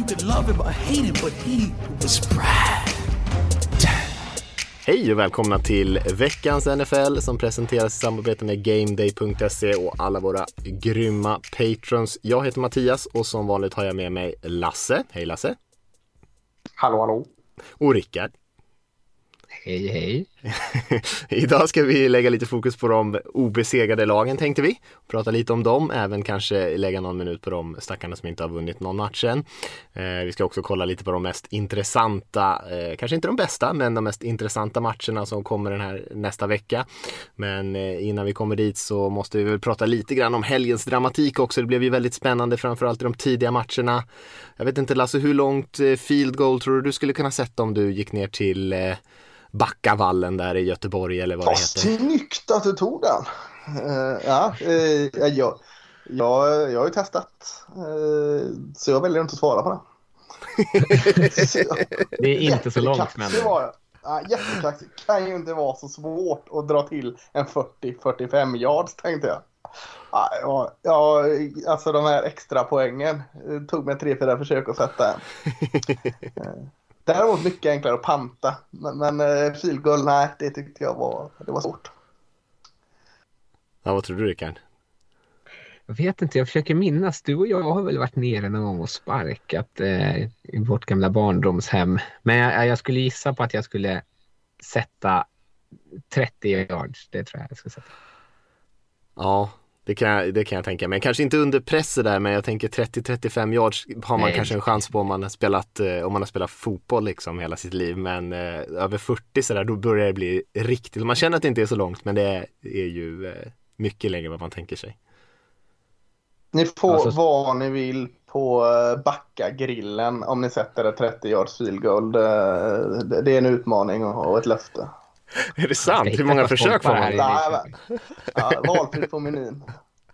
You could love him or hate him, but he was Brad. Hej och välkomna till veckans NFL som presenteras i samarbete med GameDay.se och alla våra grymma patrons. Jag heter Mattias och som vanligt har jag med mig Lasse. Hej Lasse! Hallå hallå! Och Rickard. Hej hej! Idag ska vi lägga lite fokus på de obesegrade lagen tänkte vi. Prata lite om dem, även kanske lägga någon minut på de stackarna som inte har vunnit någon match än. Eh, vi ska också kolla lite på de mest intressanta, eh, kanske inte de bästa, men de mest intressanta matcherna som kommer den här nästa vecka. Men eh, innan vi kommer dit så måste vi väl prata lite grann om helgens dramatik också. Det blev ju väldigt spännande, framförallt i de tidiga matcherna. Jag vet inte Lasse, hur långt eh, field goal tror du du skulle kunna sätta om du gick ner till eh, Backavallen där i Göteborg eller vad det heter. Snyggt att du tog den. Uh, ja, uh, jag, jag, jag har ju testat. Uh, så jag väljer inte att svara på den. det är inte så långt men. Ja, jättekaxigt. Kan ju inte vara så svårt att dra till en 40-45 yards tänkte jag. Ja, ja, alltså de här extra poängen tog mig tre, fyra försök att sätta en. Däremot mycket enklare att panta. Men, men uh, filgoal, nej, det tyckte jag var, det var svårt. Ja, vad tror du Rickard? Jag vet inte, jag försöker minnas. Du och jag har väl varit nere någon gång och sparkat eh, i vårt gamla barndomshem. Men jag, jag, skulle gissa på att jag skulle sätta 30 yards. Det tror jag jag skulle sätta. Ja, det kan, jag, det kan jag tänka mig. Kanske inte under press där men jag tänker 30-35 yards har man Nej. kanske en chans på om man har spelat, eh, om man har spelat fotboll liksom hela sitt liv. Men eh, över 40 sådär då börjar det bli riktigt, man känner att det inte är så långt men det är, är ju eh, mycket längre än vad man tänker sig. Ni får alltså... vad ni vill på eh, Backa-grillen om ni sätter ett 30 yards field goal. Det, det är en utmaning och ett löfte. Är det sant? Hur många försök får man? Ja, ja, valfritt på menyn.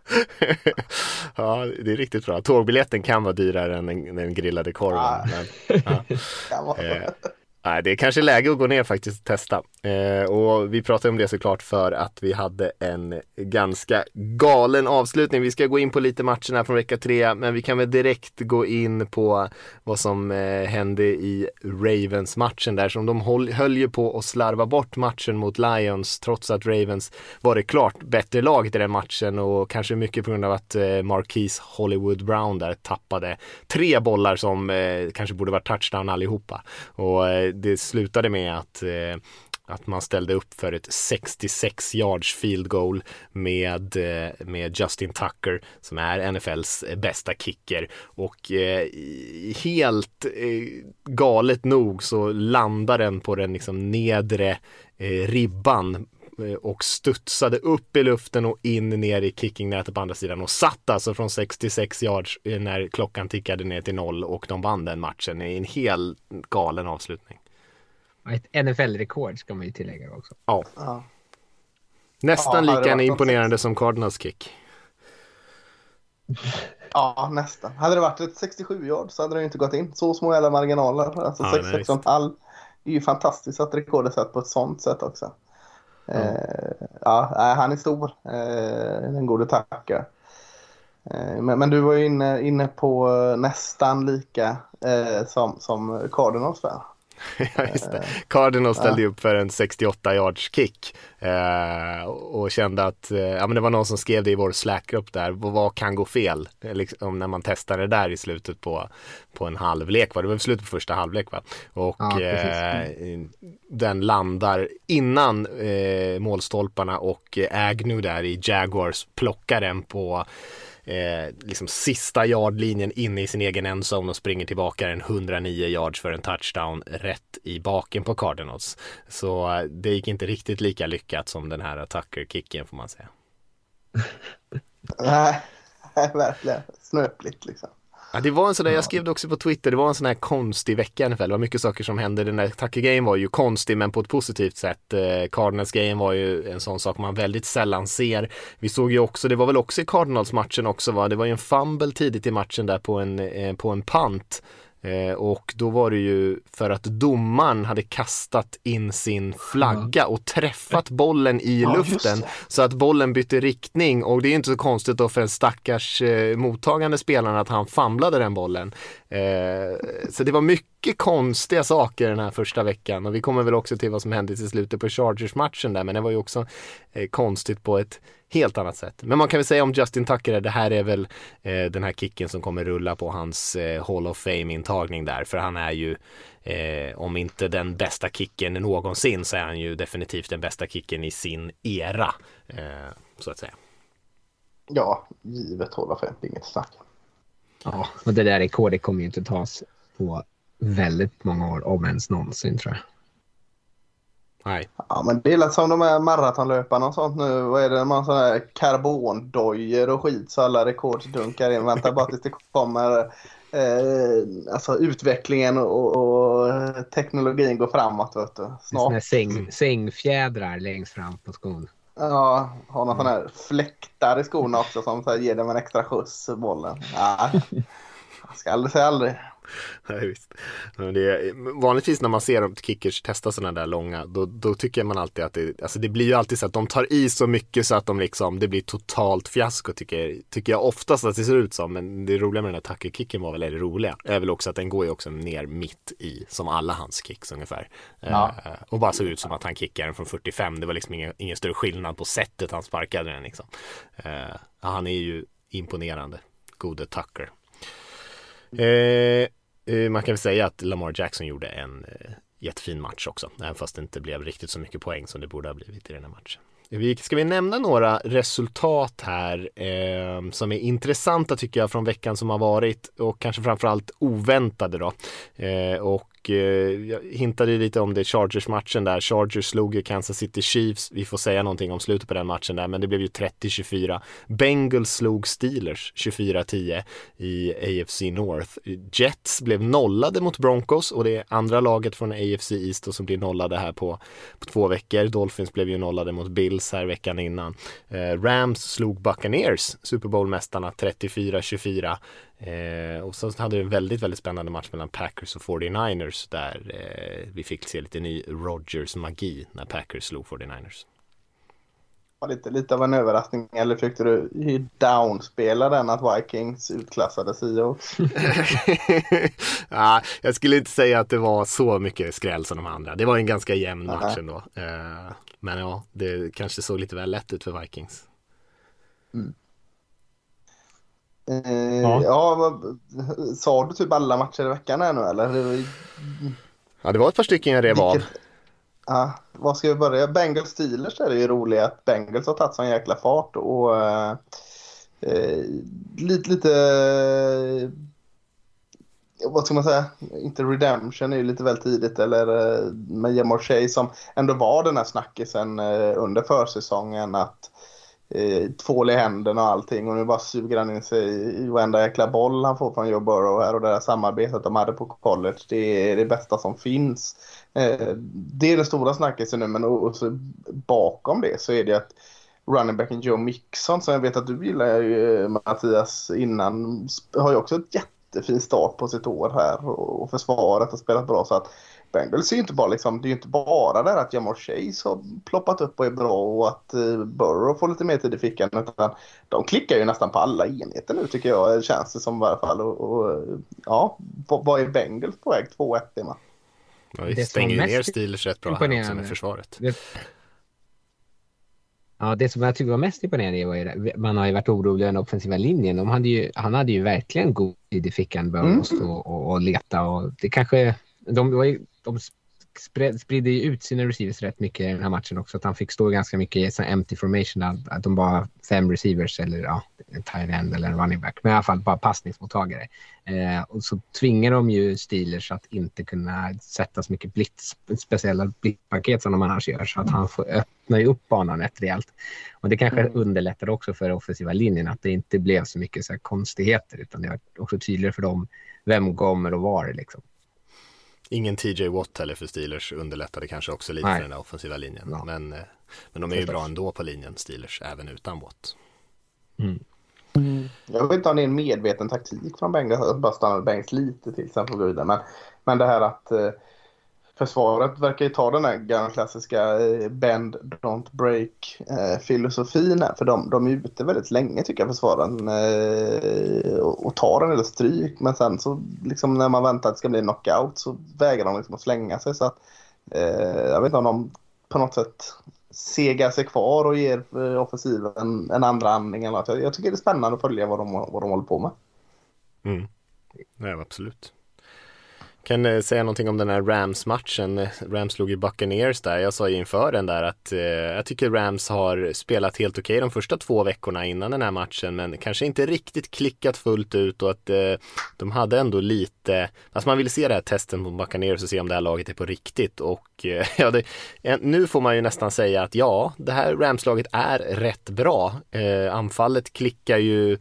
ja, det är riktigt bra. Tågbiljetten kan vara dyrare än den, den grillade korven. Ja. Men, ja. Nej, det är kanske läge att gå ner faktiskt och testa. Eh, och vi pratar om det såklart för att vi hade en ganska galen avslutning. Vi ska gå in på lite matcherna från vecka tre, men vi kan väl direkt gå in på vad som eh, hände i Ravens-matchen där som de höll, höll ju på att slarva bort matchen mot Lions trots att Ravens var det klart bättre laget i den matchen och kanske mycket på grund av att eh, Marquise Hollywood Brown där tappade tre bollar som eh, kanske borde varit touchdown allihopa. Och eh, det slutade med att eh, att man ställde upp för ett 66 yards field goal med, eh, med Justin Tucker som är NFLs eh, bästa kicker och eh, helt eh, galet nog så landar den på den liksom nedre eh, ribban eh, och studsade upp i luften och in ner i kickingnätet på andra sidan och satt alltså från 66 yards när klockan tickade ner till noll och de vann den matchen i en helt galen avslutning. Ett NFL-rekord ska man ju tillägga också. Ja. ja. Nästan ja, lika imponerande som Cardinals kick. Ja, nästan. Hade det varit ett 67 yard så hade det inte gått in. Så små jävla marginaler. Alltså ja, 66,5 är ju fantastiskt att rekordet satt på ett sånt sätt också. Mm. Eh, ja, han är stor, eh, den gode tackar. Eh, men, men, du var ju inne, inne på nästan lika eh, som, som Cardinals där. just det. Cardinals ställde ja. upp för en 68 yards kick eh, och kände att eh, ja, men det var någon som skrev det i vår Slack-grupp där. Vad kan gå fel? Liksom, när man testar det där i slutet på, på en halvlek. Va? Det var slutet på första halvlek va? Och ja, eh, den landar innan eh, målstolparna och Agnew där i Jaguars plockar den på eh, liksom sista yardlinjen inne i sin egen endzone och springer tillbaka en 109 yards för en touchdown rätt i baken på Cardinals. Så eh, det gick inte riktigt lika lyckat som den här Tucker-kicken får man säga. Nej, verkligen snöpligt liksom. Ja, det var en sån där, jag skrev det också på Twitter, det var en sån här konstig vecka ungefär. Det var mycket saker som hände. Den där Tucker-grejen var ju konstig men på ett positivt sätt. Eh, Cardinals-grejen var ju en sån sak man väldigt sällan ser. Vi såg ju också, det var väl också i Cardinals-matchen också va, det var ju en fumble tidigt i matchen där på en, eh, på en punt Eh, och då var det ju för att domaren hade kastat in sin flagga och träffat bollen i ja, luften så att bollen bytte riktning. Och det är inte så konstigt då för en stackars eh, mottagande spelare att han famlade den bollen. Eh, så det var mycket konstiga saker den här första veckan. Och vi kommer väl också till vad som hände till slutet på Chargers-matchen där. Men det var ju också konstigt på ett helt annat sätt. Men man kan väl säga om Justin Tucker, det här är väl eh, den här kicken som kommer rulla på hans eh, Hall of Fame-intagning där, för han är ju eh, om inte den bästa kicken någonsin så är han ju definitivt den bästa kicken i sin era, eh, så att säga. Ja, givet Hall of Fame, inget snack. Ja, och det där rekordet kommer ju inte tas på väldigt många år, om ens någonsin tror jag. Nej. Ja, men det är som de här maratonlöparna och sånt nu. Vad är det? Man sådana här karbondojor och skit så alla rekordsdunkar in. Vänta bara tills det kommer eh, alltså utvecklingen och, och, teknologin går framåt. Vet du. Snart. Säng, sängfjädrar längst fram på skon. Ja, har några mm. sådana här fläktar i skorna också som så ger dem en extra skjuts bollen. Ja. Jag ska aldrig säga aldrig. Nej, visst. Men det är, vanligtvis när man ser kickers testa sådana där långa, då, då, tycker man alltid att det, alltså det blir ju alltid så att de tar i så mycket så att de liksom, det blir totalt fiasko tycker, tycker jag oftast att det ser ut som. Men det roliga med den här tackerkicken var väl det roliga, är väl också att den går ju också ner mitt i, som alla hans kicks ungefär. Ja. Uh, och bara såg ut som att han kickade den från 45, det var liksom ingen, ingen större skillnad på sättet han sparkade den liksom. Uh, han är ju imponerande, gode Tucker. Eh, eh, man kan väl säga att Lamar Jackson gjorde en eh, jättefin match också, även fast det inte blev riktigt så mycket poäng som det borde ha blivit i den här matchen. Vi, ska vi nämna några resultat här eh, som är intressanta tycker jag från veckan som har varit och kanske framförallt oväntade då. Eh, och Eh, jag hintade lite om det i Chargers-matchen där. Chargers slog ju Kansas City Chiefs. Vi får säga någonting om slutet på den matchen där, men det blev ju 30-24. Bengals slog Steelers 24-10 i AFC North. Jets blev nollade mot Broncos och det är andra laget från AFC East som blir nollade här på, på två veckor. Dolphins blev ju nollade mot Bills här veckan innan. Eh, Rams slog Buccaneers, Super Bowl-mästarna 34-24. Eh, och så hade vi en väldigt, väldigt spännande match mellan Packers och 49ers där eh, vi fick se lite ny Rogers magi när Packers slog 49ers. Var lite, lite av en överraskning eller försökte du downspela den att Vikings utklassade Seahawks? ja, jag skulle inte säga att det var så mycket skräll som de andra. Det var en ganska jämn match ändå. Eh, men ja, det kanske såg lite väl lätt ut för Vikings. Mm. Eh, ja. ja, sa du typ alla matcher i veckan här nu eller? Ja, det var ett par stycken jag rev av. Ja, vad ska vi börja? Bengals Steelers är det ju roligt att Bengals har tagit sån jäkla fart och eh, eh lite, lite vad ska man säga, inte redemption är ju lite väl tidigt eller eh, med Jamar som ändå var den här snackisen eh, under försäsongen att eh, tvål i händerna och allting. Och nu bara suger han in sig i varenda jäkla boll han får från Joe Burrow här och det där samarbetet de hade på college. Det är det bästa som finns. Eh, det är den stora snackisen nu men och, så bakom det så är det att running backen Joe Mixon som jag vet att du gillar ju eh, Mattias innan har ju också ett jättefin start på sitt år här och försvaret har spelat bra. Så att Bengals är ju inte bara liksom, det är ju inte bara det att Jamar Chase har ploppat upp och är bra och att uh, Burrow får lite mer tid i fickan. Utan de klickar ju nästan på alla enheter nu tycker jag, känns det som i alla fall. Och, och ja, vad är Bengals på väg? 2-1 är man. Ja, vi stänger ju ner Steelers rätt bra här också med försvaret. Det... Ja, det som jag tycker var mest imponerande var ju man har ju varit orolig över den offensiva linjen. De hade ju, han hade ju verkligen god tid i fickan, Burrow, mm. och, och, och leta och det kanske, de var ju de spridde ju ut sina receivers rätt mycket i den här matchen också. Att han fick stå ganska mycket i empty formation. Att, att de bara fem receivers eller ja, en tight end eller en running back. Men i alla fall bara passningsmottagare. Eh, och så tvingar de ju Steelers att inte kunna sätta så mycket blitz, speciella blitzpaket som de annars gör. Så att han får öppna upp banan rätt rejält. Och det kanske mm. underlättar också för offensiva linjen att det inte blev så mycket så konstigheter. Utan det var också tydligare för dem vem kommer och var liksom. Ingen TJ Watt heller för Steelers underlättade kanske också lite Nej. för den där offensiva linjen. Ja. Men, eh, men de är ju bra ändå på linjen Steelers, även utan Watt. Mm. Mm. Jag vet inte om det är en medveten taktik från Bengals att bara stanna Bengals lite till sen får gå vidare. Men, men det här att eh, försvaret verkar ju ta den här gamla klassiska eh, bend, don't break eh, filosofin här. För de, de är ute väldigt länge tycker jag försvaren eh, tar en del stryk. Men sen så liksom när man väntar att det ska bli knockout så vägrar de liksom att slänga sig. Så att, eh, jag vet inte om de på något sätt segar sig kvar och ger eh, offensiven en andra andning. Eller något. Jag, jag tycker det är spännande att följa vad de, vad de håller på med. Mm. Nej, absolut. Kan eh, säga någonting om den här Rams-matchen. Rams slog ju Buccaneers där. Jag sa ju inför den där att eh, jag tycker Rams har spelat helt okej okay de första två veckorna innan den här matchen men kanske inte riktigt klickat fullt ut och att eh, de hade ändå lite, alltså man vill se det här testen mot Buccaneers och se om det här laget är på riktigt och eh, ja, det, nu får man ju nästan säga att ja, det här Rams-laget är rätt bra. Eh, anfallet klickar ju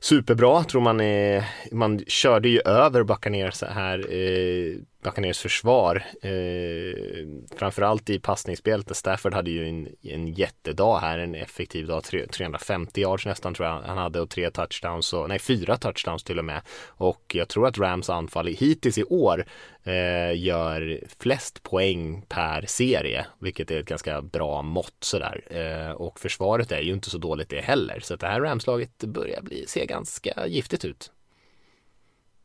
superbra. Tror man är, man körde ju över Buccaneers här eh, Buccaneers försvar. Eh, framförallt i passningsspelet. Stafford hade ju en, en jättedag här, en effektiv dag. 350 yards nästan tror jag han hade och tre touchdowns, och, nej fyra touchdowns till och med. Och jag tror att Rams anfall hittills i år eh, gör flest poäng per serie, vilket är ett ganska bra mått sådär. Eh, och försvaret är ju inte så dåligt det heller, så att det här Ramslaget börjar bli, se ganska giftigt ut.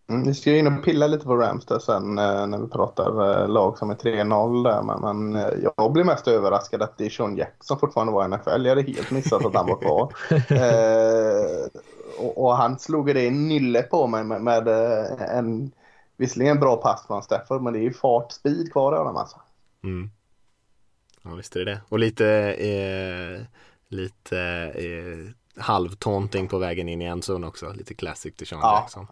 Mm, vi ska in och pilla lite på Rams där sen eh, när vi pratar eh, lag som är 3-0 där. Men, men eh, jag blir mest överraskad att det är Sean Jackson fortfarande var i NFL. Jag hade helt missat att han var kvar. eh, och, och, han slog det nylle på mig med, med en visserligen bra pass från Stafford men det är ju fart, speed kvar i honom alltså. Mm. Ja visst är det det. Och lite, eh, lite eh, halvtaunting på vägen in i endzone också. Lite classic till Sean ja. Jackson.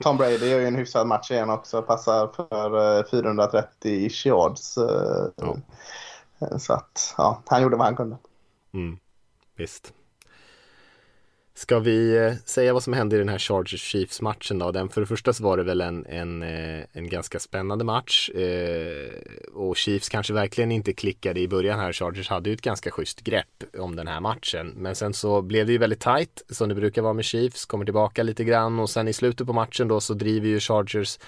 Tom Brady gör ju en hyfsad match igen också. Passar för 430-ish eh, yards. Eh, ja. Så att ja, han gjorde vad han kunde. Mm. Visst. Ska vi eh, säga vad som hände i den här Chargers Chiefs matchen då? Den, för det första så var det väl en, en, eh, en ganska spännande match eh, och Chiefs kanske verkligen inte klickade i början här. Chargers hade ju ett ganska schysst grepp om den här matchen. Men sen så blev det ju väldigt tight som det brukar vara med Chiefs. Kommer tillbaka lite grann och sen i slutet på matchen då så driver ju Chargers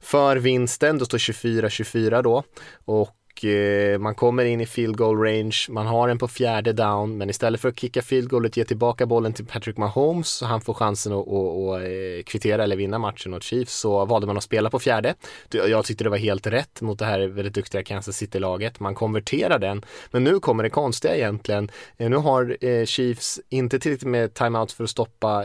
för vinsten. Då står 24-24 då och Eh, man kommer in i field goal range, man har en på fjärde down, men istället för att kicka field goalet, ge tillbaka bollen till Patrick Mahomes så han får chansen att, att, att eh, kvittera eller vinna matchen åt Chiefs så valde man att spela på fjärde. Jag tyckte det var helt rätt mot det här väldigt duktiga Kansas City-laget. Man konverterar den, men nu kommer det konstiga egentligen. Eh, nu har eh, Chiefs inte tillräckligt med timeouts för att stoppa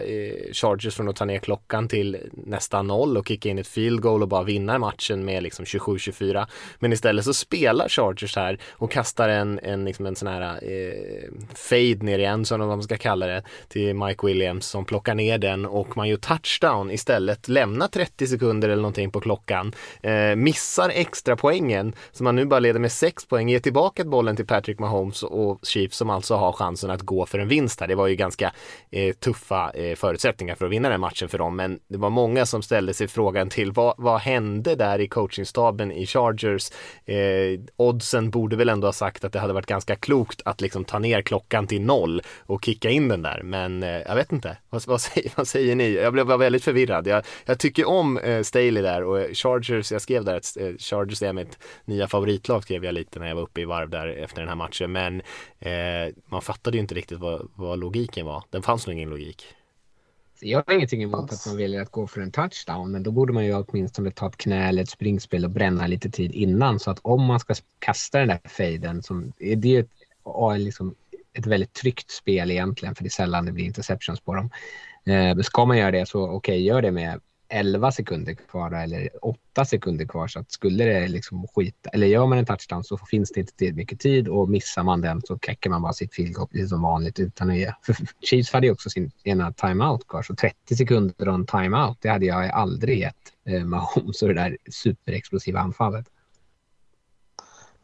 Chargers från att ta ner klockan till nästan noll och kicka in ett field goal och bara vinna matchen med liksom 27-24. Men istället så spelar Chargers här och kastar en, en, liksom en sån här eh, fade ner igen, som man ska kalla det, till Mike Williams som plockar ner den och man gör touchdown istället, lämnar 30 sekunder eller någonting på klockan, eh, missar extra poängen så man nu bara leder med 6 poäng, ger tillbaka bollen till Patrick Mahomes och Chiefs som alltså har chansen att gå för en vinst här. Det var ju ganska eh, tuffa eh, förutsättningar för att vinna den matchen för dem, men det var många som ställde sig frågan till vad, vad hände där i coachingstaben i Chargers? Eh, oddsen borde väl ändå ha sagt att det hade varit ganska klokt att liksom ta ner klockan till noll och kicka in den där. Men eh, jag vet inte, vad, vad, säger, vad säger ni? Jag blev väldigt förvirrad. Jag, jag tycker om eh, Staley där och Chargers, jag skrev där att eh, Chargers är mitt nya favoritlag skrev jag lite när jag var uppe i varv där efter den här matchen. Men eh, man fattade ju inte riktigt vad, vad logiken var. Den fanns nog ingen logik. Jag har ingenting emot att man väljer att gå för en touchdown, men då borde man ju åtminstone ta ett knä eller ett springspel och bränna lite tid innan. Så att om man ska kasta den där fejden, som det är ett, liksom ett väldigt tryggt spel egentligen, för det är sällan det blir interceptions på dem. Eh, ska man göra det så okej, okay, gör det med 11 sekunder kvar eller 8 sekunder kvar så att skulle det liksom skita eller gör man en touchdown så finns det inte tillräckligt mycket tid och missar man den så kräcker man bara sitt field goal precis som vanligt utan att ge. För Chiefs hade ju också sin ena timeout kvar så 30 sekunder och en timeout det hade jag aldrig gett eh, Mahomes och det där superexplosiva anfallet.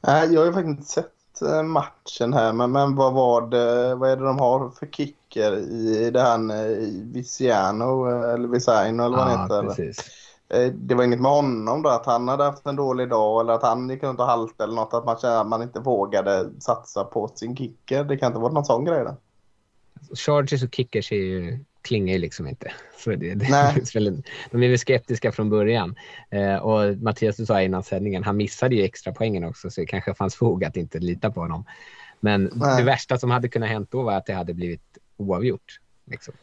Jag har ju faktiskt inte sett eh, matchen här men, men vad var det, vad är det de har för kick? Kicker i det här i Visiano eller Visaino eller vad ja, heter? Precis. Eh, det var inget med honom då, att han hade haft en dålig dag eller att han gick runt och halt eller något, att man kände att man inte vågade satsa på sin kicker. Det kan inte vara någon sån grej då? Chargers och kickers är ju, klingar ju liksom inte. Så det, det de är väl skeptiska från början. Eh, och Mattias, du sa innan sändningen, han missade ju extra poängen också så det kanske fanns fog att inte lita på honom. Men Nej. det värsta som hade kunnat hänt då var att det hade blivit oavgjort. Liksom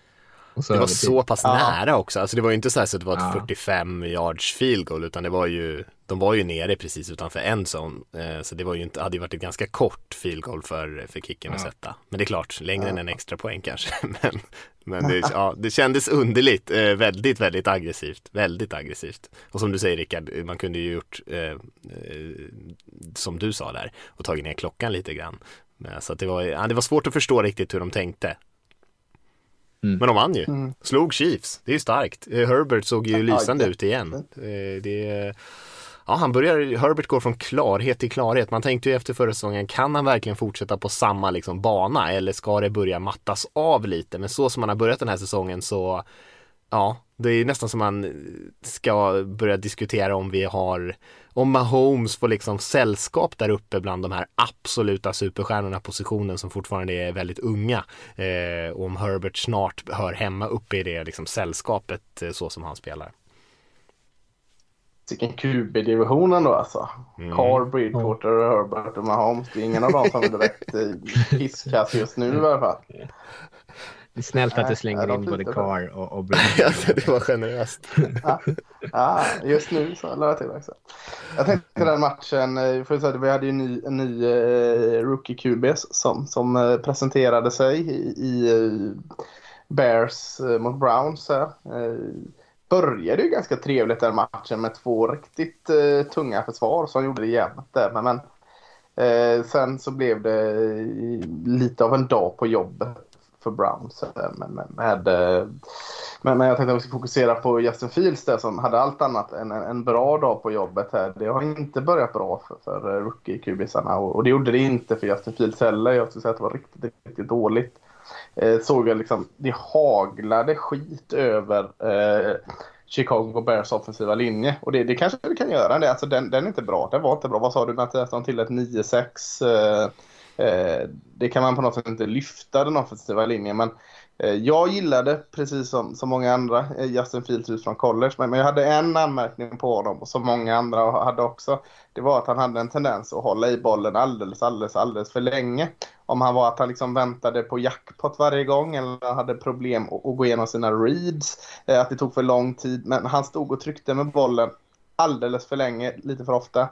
det var så pass ja. nära också. Alltså det var ju inte så, så att det var ett ja. 45 yards field goal utan det var ju de var ju nere precis utanför endzone eh, så det var ju inte, hade ju varit ett ganska kort field goal för, för kicken ja. att sätta. Men det är klart, längre än en extra poäng kanske. men men det, ja, det kändes underligt, eh, väldigt, väldigt aggressivt, väldigt aggressivt. Och som du säger Rickard, man kunde ju gjort eh, eh som du sa där och tagit ner klockan lite grann. Så att det var, ja, det var svårt att förstå riktigt hur de tänkte. Mm. Men de vann ju. Mm. Slog Chiefs. Det är ju starkt. Eh, Herbert såg ju lysande ut igen. Eh, det, ja, han börjar, Herbert går från klarhet till klarhet. Man tänkte ju efter förra säsongen, kan han verkligen fortsätta på samma liksom, bana eller ska det börja mattas av lite? Men så som han har börjat den här säsongen så Ja, det är nästan som man ska börja diskutera om vi har om Mahomes får liksom sällskap där uppe bland de här absoluta superstjärnorna positionen som fortfarande är väldigt unga eh, och om Herbert snart hör hemma uppe i det liksom sällskapet eh, så som han spelar. Vilken QB-divisionen då alltså. Mm. Carr, Bridgewater, Herbert och Mahomes. Det är ingen av dem som är direkt pisskass just nu i alla fall. Det är snällt att du slänger in både Carr och, och Det var generöst. ja. ja, just nu så la jag till också. Jag tänkte den matchen, eh, för säga, vi hade ju en ny, en ny uh, rookie QB som, som uh, presenterade sig i, i Bears mot Browns. började ju ganska trevligt den matchen med två riktigt tunga försvar som gjorde det jämnt där. Men, men sen så blev det lite av en dag på jobbet för Browns. Men, men, med, eh, men, men jag tänkte att vi ska fokusera på Justin Fields där som hade allt annat än en, en bra dag på jobbet här. Det har inte börjat bra för, för eh, rookie-kubisarna och, och, det gjorde det inte för Justin Fields heller. Jag skulle säga att det var riktigt, riktigt dåligt. Eh, såg jag liksom, det haglade skit över eh, Chicago Bears offensiva linje. Och det, det kanske vi kan göra. Det. Alltså, den, den är inte bra. Den var inte bra. Vad sa du Mattias? De till ett 9-6. Eh, Eh, det kan man på något sätt inte lyfta den offensiva linjen. Men eh, jag gillade, precis som, som många andra, eh, Justin Fields ut från college. Men, men jag hade en anmärkning på honom, som många andra hade också. Det var att han hade en tendens att hålla i bollen alldeles, alldeles, alldeles för länge. Om han var att han liksom väntade på jackpot varje gång eller hade problem att, att gå igenom sina reads. Eh, att det tog för lång tid. Men han stod och tryckte med bollen alldeles för länge, lite för ofta.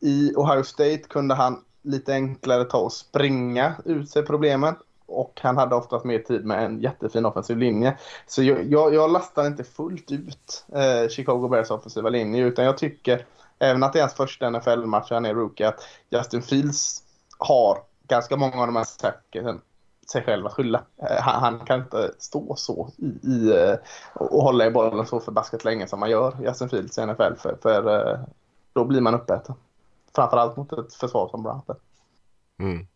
I Ohio State kunde han lite enklare ta och springa ut sig problemet. Och han hade oftast mer tid med en jättefin offensiv linje. Så jag, jag, jag lastar inte fullt ut eh, Chicago Bears offensiva linje. Utan jag tycker, även att det är hans första NFL-match, han är rookie, att Justin Fields har ganska många av de här säkerheten sig själv att skylla. Eh, han, han, kan inte stå så i, i, eh, och hålla i bollen så förbaskat länge som man gör Justin Fields i NFL. För, för eh, då blir man uppäten framförallt mot ett försvar som Browns. Mm.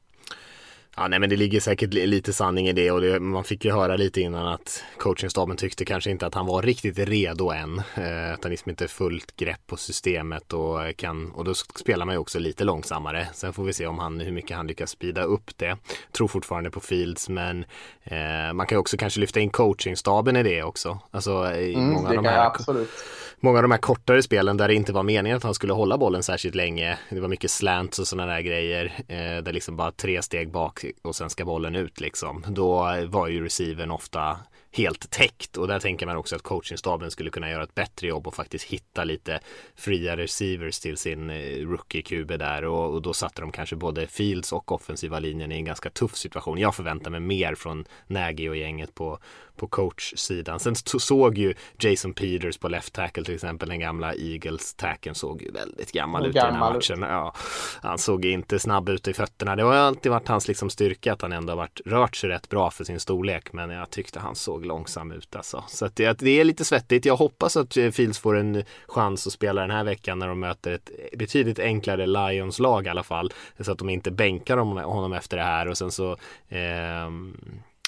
Ja, nej, men det ligger säkert lite sanning i det och det, man fick ju höra lite innan att coachingstaben tyckte kanske inte att han var riktigt redo än. Eh, att han liksom inte fullt grepp på systemet och kan och då spelar man ju också lite långsammare. Sen får vi se om han hur mycket han lyckas speeda upp det. Tror fortfarande på Fields, men eh, man kan ju också kanske lyfta in coachingstaben i det också. Alltså i mm, många av de här. Absolut många av de här kortare spelen där det inte var meningen att han skulle hålla bollen särskilt länge. Det var mycket slants och sådana där grejer. Eh, där liksom bara tre steg bak och sen ska bollen ut liksom. Då var ju receiven ofta helt täckt och där tänker man också att coachingstaben skulle kunna göra ett bättre jobb och faktiskt hitta lite fria receivers till sin eh, rookie-QB där och, och, då satte de kanske både Fields och offensiva linjen i en ganska tuff situation. Jag förväntar mig mer från Nagy och gänget på, på coach-sidan. Sen såg ju Jason Peters på left tackle till exempel, den gamla Eagles-tacken såg ju väldigt gammal ut i den här matchen. Ja, han såg inte snabb ut i fötterna. Det har alltid varit hans liksom styrka att han ändå har varit, rört sig rätt bra för sin storlek, men jag tyckte han såg långsam ut alltså. Så att det, det är lite svettigt. Jag hoppas att eh, Fields får en chans att spela den här veckan när de möter ett betydligt enklare Lions-lag i alla fall, så att de inte bänkar honom efter det här och sen så eh,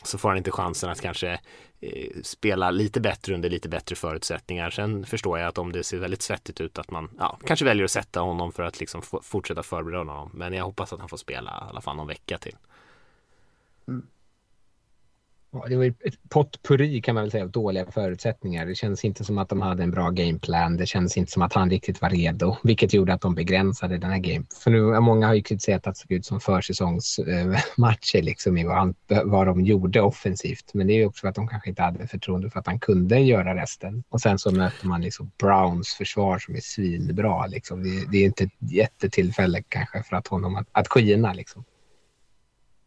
så får han inte chansen att kanske eh, spela lite bättre under lite bättre förutsättningar. Sen förstår jag att om det ser väldigt svettigt ut att man ja, kanske väljer att sätta honom för att liksom fortsätta förbereda honom. Men jag hoppas att han får spela i alla fall någon vecka till. Mm. Det var ett potpurri kan man väl säga av dåliga förutsättningar. Det känns inte som att de hade en bra gameplan. Det känns inte som att han riktigt var redo, vilket gjorde att de begränsade den här game. För nu, många har ju kritiserat att det såg ut som försäsongsmatcher eh, liksom i vad, han, vad de gjorde offensivt. Men det är ju också för att de kanske inte hade förtroende för att han kunde göra resten. Och sen så möter man liksom Browns försvar som är svinbra. Liksom. Det, det är inte ett jättetillfälle kanske för att honom att, att skina liksom.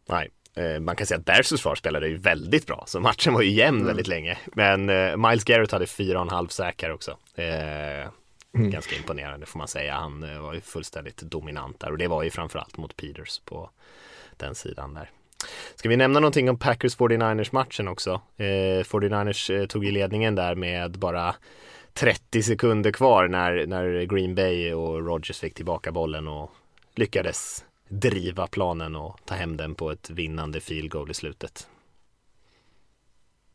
Nej, man kan säga att Bears försvar spelade ju väldigt bra, så matchen var ju jämn mm. väldigt länge. Men eh, Miles Garrett hade fyra och en halv säkrar också. Eh, mm. Ganska imponerande får man säga. Han var ju fullständigt dominant där och det var ju framförallt mot Peters på den sidan där. Ska vi nämna någonting om Packers 49ers matchen också? Eh, 49ers tog ju ledningen där med bara 30 sekunder kvar när, när Green Bay och Rogers fick tillbaka bollen och lyckades driva planen och ta hem den på ett vinnande field goal i slutet.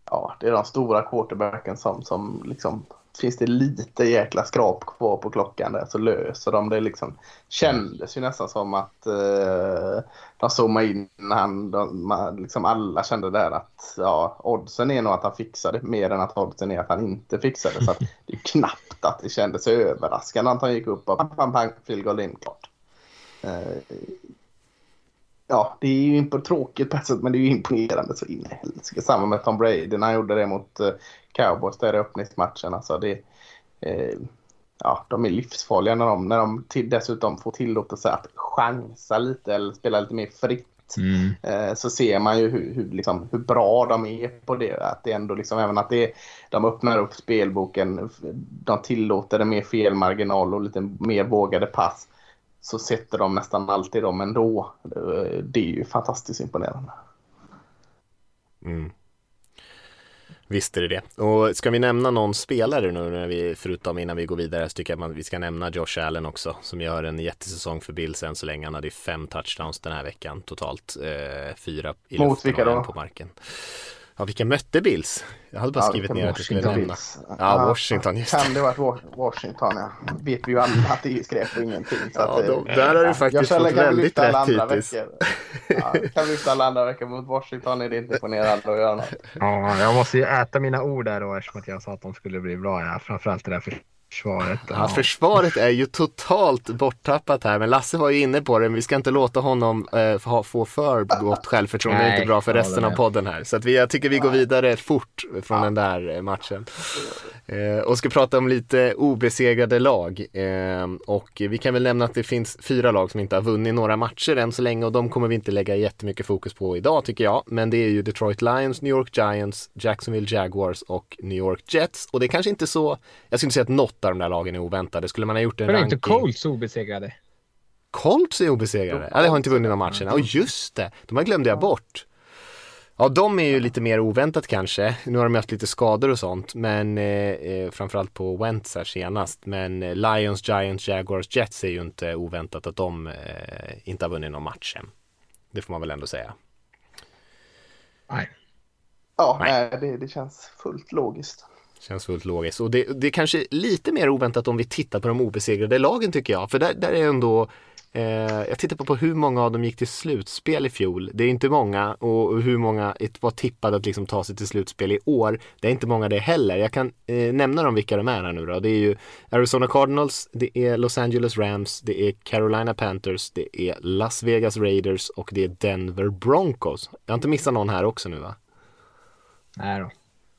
Ja, det är de stora quarterbacken som, som liksom finns det lite jäkla skrap kvar på klockan där så löser de det liksom. Kändes ju nästan som att eh, de zoomade in när han, de, liksom alla kände där att ja, oddsen är nog att han fixade mer än att oddsen är att han inte fixade. Så att det är knappt att det kändes överraskande att han gick upp och pang, pang, pang, field goal in klart. Eh, ja, det är ju på tråkigt på ett sätt, men det är ju imponerande så in i helsike. Samma med Tom Brady när han gjorde det mot uh, Cowboys där i öppningsmatchen. Alltså det, eh, ja, de är livsfarliga när de, när de till, dessutom får tillåtelse att chansa lite eller spela lite mer fritt. Mm. Eh, så ser man ju hur, hur, liksom, hur bra de är på det. Att det ändå liksom, även att det, de öppnar upp spelboken, de tillåter en mer felmarginal och lite mer vågade pass så sätter de nästan alltid dem ändå. Det är ju fantastiskt imponerande. Mm. Visst är det det. Och ska vi nämna någon spelare nu när vi, förutom innan vi går vidare, så tycker jag att vi ska nämna Josh Allen också, som gör en jättesäsong för Bills än så länge. Han hade fem touchdowns den här veckan totalt, eh, fyra i luften och en på marken. Ja, vilka mötte Bills? Jag hade bara ja, skrivit ner att du skulle nämna. Ja, Washington, just Kan det vara Washington, ja. Vet vi ju alla att det är skräp och ingenting. Så ja, att, de, där har du faktiskt fått väldigt rätt hittills. Ja, kan vi lyfta alla andra veckor mot Washington är det inte imponerande att göra något. Ja, jag måste ju äta mina ord där då eftersom att jag sa att de skulle bli bra. Ja. Framförallt det där för Försvaret. Ja, försvaret är ju totalt borttappat här, men Lasse var ju inne på det, men vi ska inte låta honom äh, få för gott självförtroende, det är inte bra för resten av podden här. Så att vi, jag tycker vi går vidare fort från ja. den där eh, matchen. Eh, och ska prata om lite obesegrade lag. Eh, och vi kan väl nämna att det finns fyra lag som inte har vunnit några matcher än så länge och de kommer vi inte lägga jättemycket fokus på idag tycker jag. Men det är ju Detroit Lions, New York Giants, Jacksonville Jaguars och New York Jets. Och det är kanske inte så, jag skulle inte säga att något av de där lagen är oväntade. Skulle man ha gjort en Men är ranking... inte Colts obesegrade? Colts är obesegrade? Ja, det har inte vunnit några matcher. Ja, just det. De här glömde jag bort. Ja, de är ju lite mer oväntat kanske. Nu har de haft lite skador och sånt, men eh, eh framförallt på Wentz här senast. Men eh, Lions, Giants, Jaguars, Jets är ju inte oväntat att de eh, inte har vunnit någon match än. Det får man väl ändå säga. Nej. Ja, nej. Det, det känns fullt logiskt. Känns fullt logiskt. Och det, det är kanske lite mer oväntat om vi tittar på de obesegrade lagen tycker jag. För där, där är ändå Eh, jag tittar på, på hur många av dem gick till slutspel i fjol. Det är inte många och hur många var tippade att liksom ta sig till slutspel i år. Det är inte många det heller. Jag kan eh, nämna dem vilka de är här nu då. Det är ju Arizona Cardinals, det är Los Angeles Rams, det är Carolina Panthers, det är Las Vegas Raiders och det är Denver Broncos. Jag har inte missat någon här också nu va? Nej då.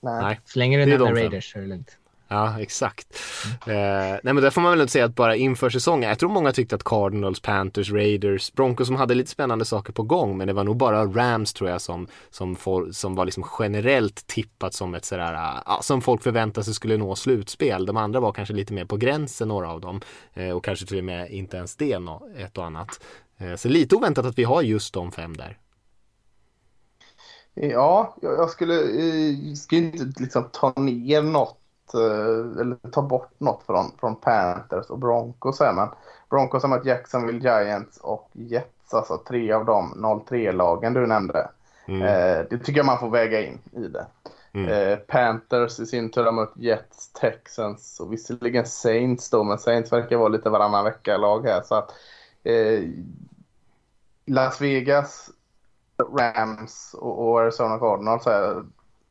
Nej. Nej. Så länge du nämner Raiders så är det lugnt. Ja, exakt. Mm. Eh, nej men där får man väl inte säga att bara inför säsongen, jag tror många tyckte att Cardinals, Panthers, Raiders, Broncos som hade lite spännande saker på gång, men det var nog bara Rams tror jag som, som, for, som var liksom generellt tippat som ett sådär, ja, som folk förväntade sig skulle nå slutspel. De andra var kanske lite mer på gränsen, några av dem, eh, och kanske till och med inte ens det, ett och annat. Eh, så lite oväntat att vi har just de fem där. Ja, jag skulle, eh, jag skulle inte liksom ta ner något eller ta bort något från, från Panthers och Broncos här, men Broncos har mött Jacksonville Giants och Jets, alltså tre av de 0-3-lagen du nämnde. Mm. Eh, det tycker jag man får väga in i det. Mm. Eh, Panthers i sin tur har mött Jets, Texans och visserligen Saints då, men Saints verkar vara lite varannan vecka-lag här. Så att, eh, Las Vegas, Rams och, och Arizona Cardinals här,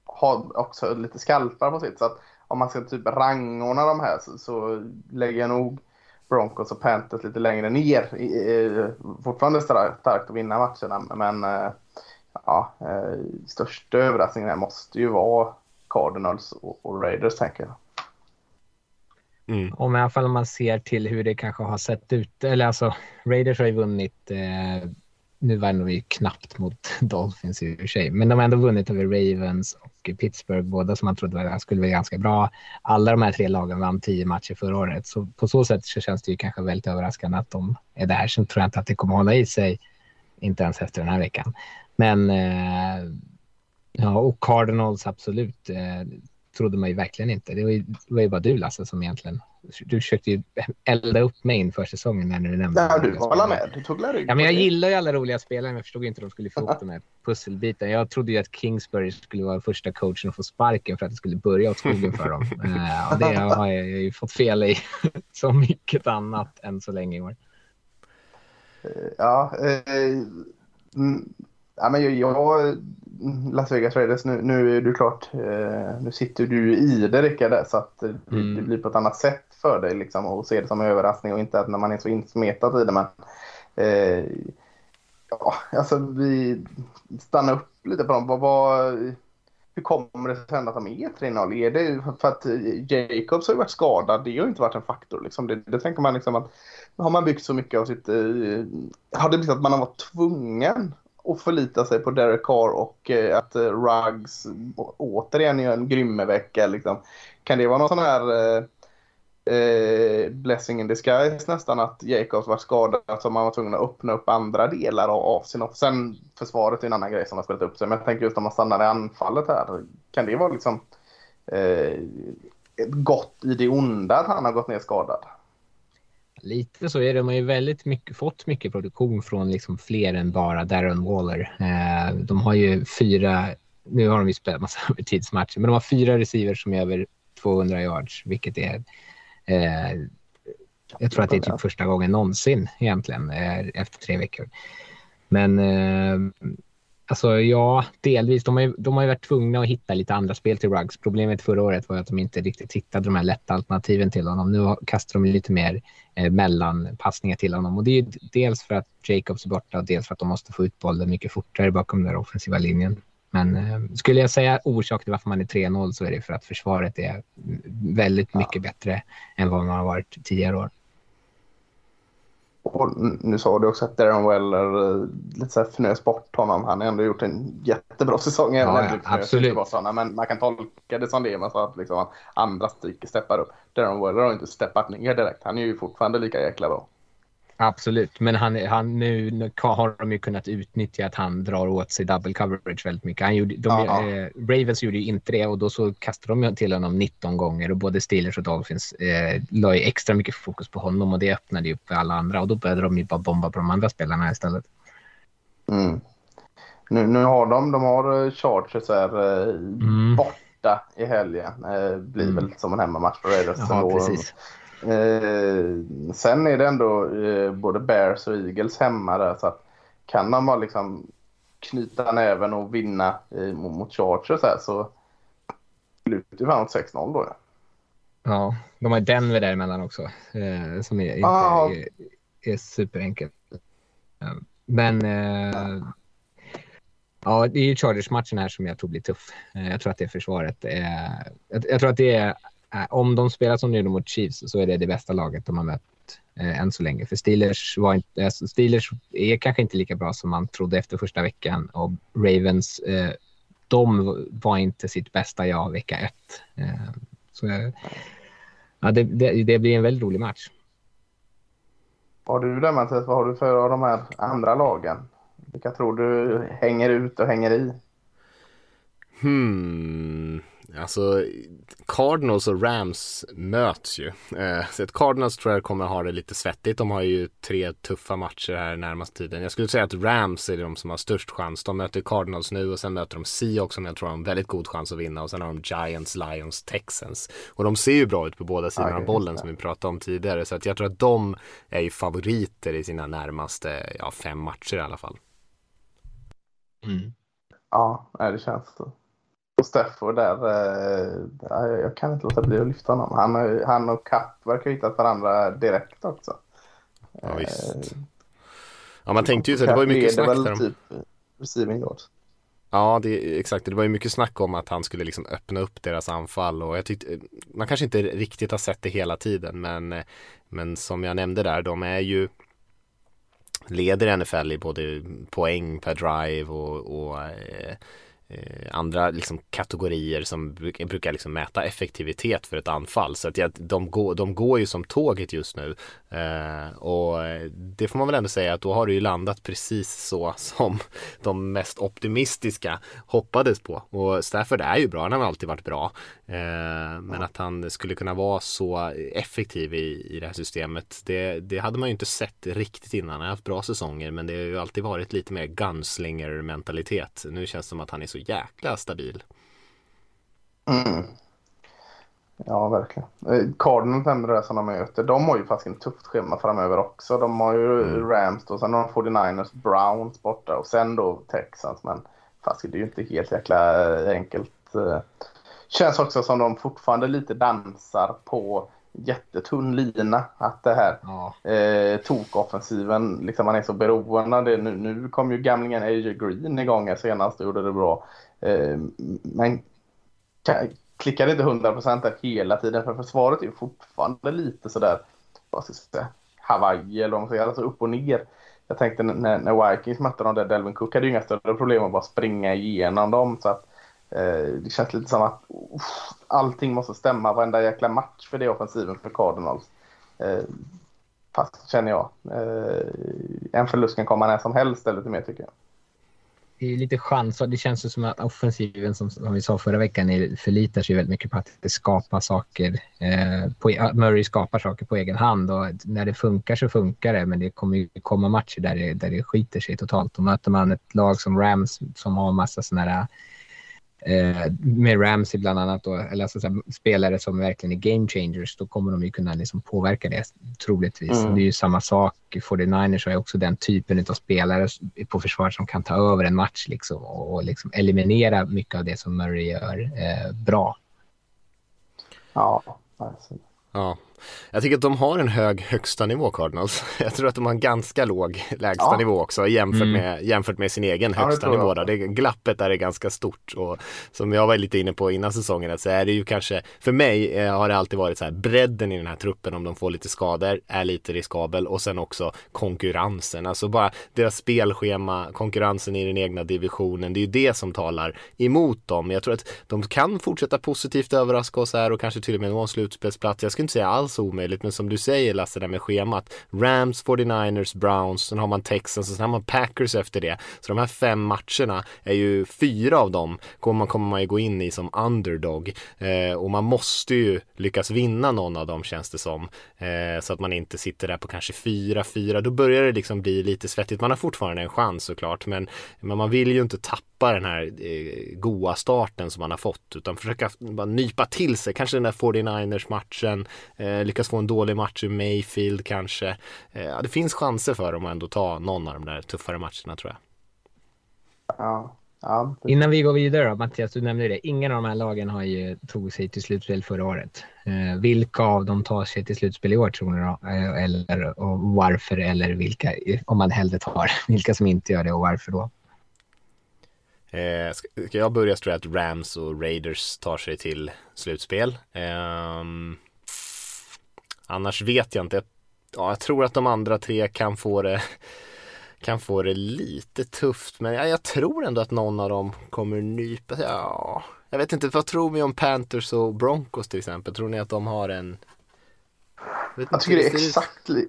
har också lite skalpar på sitt. Så att om man ska typ rangordna de här så, så lägger jag nog Broncos och Panthers lite längre ner. I, fortfarande starkt, att vinna matcherna men eh, ja, eh, största överraskningen här måste ju vara Cardinals och, och Raiders tänker jag. Mm. Om i alla fall om man ser till hur det kanske har sett ut. Eller alltså, Raiders har ju vunnit eh, nu vann vi knappt mot Dolphins i och för sig, men de har ändå vunnit över Ravens och Pittsburgh, båda som man trodde skulle vara ganska bra. Alla de här tre lagen vann tio matcher förra året, så på så sätt så känns det ju kanske väldigt överraskande att de är där. Sen tror jag inte att det kommer hålla i sig, inte ens efter den här veckan. Men eh, ja, och Cardinals absolut. Eh, trodde man ju verkligen inte. Det var ju, det var ju bara du Lasse som egentligen... Du försökte ju elda upp mig inför säsongen när du nämnde... Ja, du var med. Du tog Ja, men jag gillar ju alla roliga spelare, men jag förstod inte hur de skulle få ihop de här pusselbitarna. Jag trodde ju att Kingsbury skulle vara första coachen att få sparken för att det skulle börja åt skogen för dem. uh, och det har jag ju fått fel i, som mycket annat än så länge i år. Ja, eh, ja men jag, jag Las Vegas Raiders, nu, nu är du klart, eh, nu sitter du i det Rickard, så att det, mm. det, blir på ett annat sätt för dig liksom och se det som en överraskning och inte att när man är så insmetad i det. Men, eh, ja, alltså vi stannar upp lite på dem. Vad, vad, hur kommer det sig att de är 3-0? Är det för att Jacobs har ju varit skadad? Det har ju inte varit en faktor. Liksom. Det, det tänker man liksom att har man byggt så mycket av sitt... Eh, har det blivit att man har varit tvungen och förlita sig på Derek Carr och eh, att eh, Ruggs återigen gör en grym vecka. Liksom. Kan det vara någon sån här eh, eh, blessing in disguise nästan att Jacobs var skadad så man var tvungen att öppna upp andra delar av, sin off. Sen försvaret är en annan grej som har spelat upp sig. Men jag tänker just om man stannar i anfallet här. Kan det vara liksom eh, ett gott i det onda att han har gått ner skadad? Lite så är det. De har ju väldigt mycket, fått mycket produktion från liksom fler än bara Darren Waller. Eh, de har ju fyra, nu har de ju spelat massa övertidsmatcher, men de har fyra receivers som är över 200 yards, vilket är eh, jag tror att det är typ första gången någonsin egentligen eh, efter tre veckor. Men eh, Alltså ja, delvis. De har, ju, de har ju varit tvungna att hitta lite andra spel till Ruggs. Problemet förra året var att de inte riktigt hittade de här lätta alternativen till honom. Nu kastar de lite mer eh, mellanpassningar till honom. Och det är dels för att Jacobs är borta och dels för att de måste få ut bollen mycket fortare bakom den offensiva linjen. Men eh, skulle jag säga orsak till varför man är 3-0 så är det för att försvaret är väldigt mycket ja. bättre än vad man har varit tidigare år. Och nu sa du också att Darren Weller eh, lite så här fnös bort honom. Han har ändå gjort en jättebra säsong. Ja, ja, absolut. men man kan tolka det som det. Man sa att liksom andra stycken steppar upp. Darren Weller har inte steppat ner direkt. Han är ju fortfarande lika jäkla bra. Absolut, men han, han, nu, har de ju kunnat utnyttja att han drar åt sig double coverage väldigt mycket. Han gjorde, de, eh, Ravens gjorde ju inte det och då så kastade de till honom 19 gånger och både Steelers och Dolphins eh, la ju extra mycket fokus på honom och det öppnade ju upp för alla andra och då började de ju bara bomba på de andra spelarna istället. Mm. Nu, nu har de, de har eh, Chargers här eh, mm. borta i helgen. Eh, blir mm. väl som en hemmamatch för Raiders. Ja, precis. Eh, sen är det ändå eh, både Bears och Eagles hemma där så att kan de bara liksom knyta näven och vinna eh, mot Chargers här så slutar fan 6-0 då. Ja. ja, de har Denver däremellan också eh, som är, inte ah. är, är superenkelt. Men eh, Ja, det är ju Chargers-matchen här som jag tror blir tuff. Eh, jag tror att det är försvaret. Jag tror att det är, om de spelar som nu mot Chiefs så är det det bästa laget de har mött än så länge. För Steelers, var inte, alltså Steelers är kanske inte lika bra som man trodde efter första veckan och Ravens, de var inte sitt bästa jag vecka ett. Så, ja, det, det, det blir en väldigt rolig match. Vad har du där Mattias? Vad har du för av de här andra lagen? Vilka tror du hänger ut och hänger i? Hmm. Alltså Cardinals och Rams möts ju. Eh, så att Cardinals tror jag kommer ha det lite svettigt. De har ju tre tuffa matcher här närmast tiden. Jag skulle säga att Rams är de som har störst chans. De möter Cardinals nu och sen möter de Seahawks som jag tror har en väldigt god chans att vinna och sen har de Giants, Lions, Texans. Och de ser ju bra ut på båda sidorna av bollen som vi pratade om tidigare. Så att jag tror att de är ju favoriter i sina närmaste ja, fem matcher i alla fall. Mm. Ja, det känns så. Och Stafford där, eh, jag kan inte låta bli att lyfta honom. Han, han och Kapp verkar ha hittat varandra direkt också. Ja, visst. Eh, ja, man tänkte ju så, det var ju mycket snack där. Typ receiving Ja, det, exakt. Det var ju mycket snack om att han skulle liksom öppna upp deras anfall och jag tyckte, man kanske inte riktigt har sett det hela tiden men, men som jag nämnde där, de är ju leder NFL i både poäng per drive och, och Eh, andra liksom, kategorier som brukar, liksom mäta effektivitet för ett anfall. Så att ja, de, går, de går ju som tåget just nu. Eh, och det får man väl ändå säga att då har det ju landat precis så som de mest optimistiska hoppades på. Och Stafford är ju bra, han har alltid varit bra. Eh, men att han skulle kunna vara så effektiv i, i det här systemet, det, det hade man ju inte sett riktigt innan. Han har haft bra säsonger men det har ju alltid varit lite mer gunslinger mentalitet. Nu känns det som att han är så jäkla stabil. Mm. Ja, verkligen. Eh, Cardinals nämnde det som de möter. De har ju faktiskt en tufft schema framöver också. De har ju mm. Rams och sen har de 49ers, Browns borta och sen då Texans. Men fast det är ju inte helt jäkla eh, enkelt. Eh, känns också som de fortfarande lite dansar på jättetunn lina. Att det här ja. eh, tokoffensiven, liksom man är så beroende av det. Nu, nu kom ju gamlingen AJ Green igång här senast och gjorde det bra. Eh, men klickade inte 100% där hela tiden för försvaret är ju fortfarande lite sådär, vad ska jag säga, Hawaii eller vad man säger, alltså upp och ner. Jag tänkte när, när Vikings mötte dem där, Delvin Cook hade ju inga större problem att bara springa igenom dem. Så att Eh, det känns lite som att uff, allting måste stämma varenda jäkla match för det offensiven för Cardinals. Eh, fast känner jag. Eh, en förlust kan komma när som helst eller lite mer tycker jag det är lite chans. Det känns som att offensiven, som, som vi sa förra veckan, är, förlitar sig väldigt mycket på att det skapar saker. Eh, på, e-, Murray skapar saker på egen hand och när det funkar så funkar det. Men det kommer ju komma matcher där det, där det skiter sig totalt. Och möter man ett lag som Rams som har massa sådana här eh, med Ramsey bland annat, då, eller alltså, så spelare som verkligen är game changers, då kommer de ju kunna liksom påverka det troligtvis. Mm. Det är ju samma sak, 49ers har också den typen av spelare på försvaret som kan ta över en match liksom, och, och liksom eliminera mycket av det som Murray gör eh, bra. Ja, alltså. Ja, jag tycker att de har en hög högsta nivå Cardinals. Jag tror att de har en ganska låg lägsta ja. nivå också jämfört, mm. med, jämfört med sin egen ja, högsta nivå. Då. Det, glappet där är ganska stort och som jag var lite inne på innan säsongen så är det ju kanske, för mig eh, har det alltid varit så här bredden i den här truppen om de får lite skador är lite riskabel och sen också konkurrensen, alltså bara deras spelschema, konkurrensen i den egna divisionen, det är ju det som talar emot dem. Jag tror att de kan fortsätta positivt överraska oss här och kanske till och med nå en slutspelsplats. Jag skulle inte säga alls alls omöjligt, men som du säger Lasse, där med schemat. Rams, 49ers, Browns, sen har man Texans och sen har man Packers efter det. Så de här fem matcherna är ju fyra av dem kommer man, kommer man ju gå in i som underdog. Eh, och man måste ju lyckas vinna någon av dem känns det som. Eh, så att man inte sitter där på kanske fyra, fyra. Då börjar det liksom bli lite svettigt. Man har fortfarande en chans såklart, men, men man vill ju inte tappa tappa den här eh, goa starten som man har fått utan försöka bara nypa till sig, kanske den där 49ers matchen, eh, lyckas få en dålig match i Mayfield kanske. Eh, det finns chanser för dem att ändå ta någon av de där tuffare matcherna tror jag. Ja. Ja. Innan vi går vidare då, Mattias, du nämnde det. Ingen av de här lagen har ju tog sig till slutspel förra året. Eh, vilka av dem tar sig till slutspel i år tror ni då? Eh, eller och varför eller vilka, om man hellre tar, vilka som inte gör det och varför då? Eh, ska jag börja så tror jag att Rams och Raiders tar sig till slutspel. Eh, annars vet jag inte. Ja, jag tror att de andra tre kan få det kan få det lite tufft men ja, jag tror ändå att någon av dem kommer nypa ja, jag vet inte, vad tror vi om Panthers och Broncos till exempel? Tror ni att de har en jag, jag tycker det är exakt li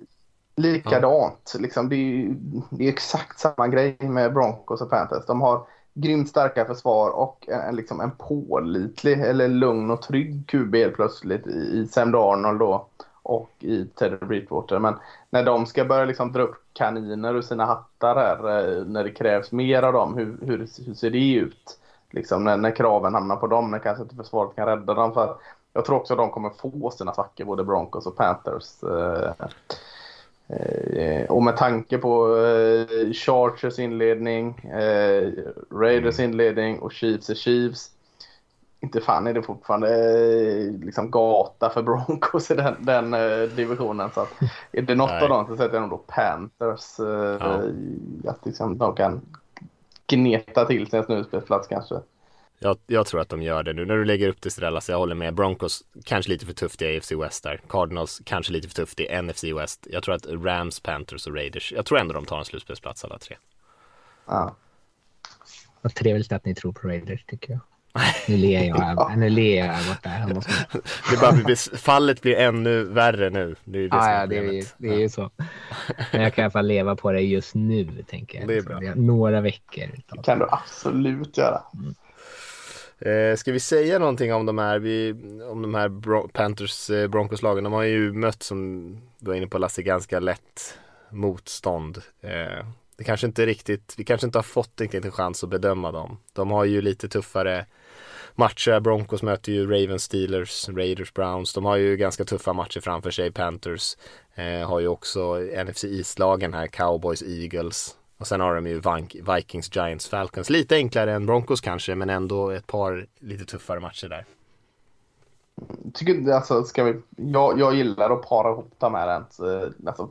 likadant. Ja. Liksom, det, är, det är exakt samma grej med Broncos och Panthers. De har grymt starka försvar och en, liksom en pålitlig eller lugn och trygg QB plötsligt i, i Sam Darnold då och i Teddy Bridgewater. Men när de ska börja liksom dra upp kaniner ur sina hattar här, eh, när det krävs mer av dem, hur, hur, hur ser det ut? Liksom när, när kraven hamnar på dem, när kanske inte försvaret kan rädda dem. För jag tror också att de kommer få sina svackor, både Broncos och Panthers. Eh, och med tanke på eh, Chargers inledning, eh, Raiders mm. inledning och Chiefs är Chiefs inte fan är det fortfarande eh, liksom gata för Broncos i den, den divisionen. Så att, är det något av dem så sätter jag nog då Panthers. Ja. Att liksom, de kan gneta till sin slutspelsplats kanske. Jag, jag, tror att de gör det nu. När du lägger upp det sådär, så jag håller med. Broncos kanske lite för tufft i AFC West där. Cardinals kanske lite för tufft i NFC West. Jag tror att Rams, Panthers och Raiders, jag tror ändå de tar en slutspelsplats alla tre. Ja. Vad trevligt att ni tror på Raiders tycker jag. Nu ler jag, nu ler jag borta. Det bara blir, fallet blir ännu värre nu. Det är, det ah, ja, det är, ju, det är ju så. Men jag kan i alla fall leva på det just nu, tänker jag. Det är bra. Några veckor. Det kan du absolut göra. Mm. Eh, ska vi säga någonting om de här, vi, om de här Bro Panthers eh, Broncos-lagen? De har ju mött, som du var inne på Lasse, ganska lätt motstånd. Eh, det kanske inte riktigt, vi kanske inte har fått riktigt en chans att bedöma dem. De har ju lite tuffare matcher. Broncos möter ju Ravens, Steelers, Raiders, Browns. De har ju ganska tuffa matcher framför sig. Panthers eh, har ju också NFC East-lagen här, Cowboys, Eagles. Och sen har de ju Vikings, Giants, Falcons. Lite enklare än Broncos kanske, men ändå ett par lite tuffare matcher där. Tycker, alltså, ska vi, jag, jag gillar att para ihop dem här. Eh, alltså,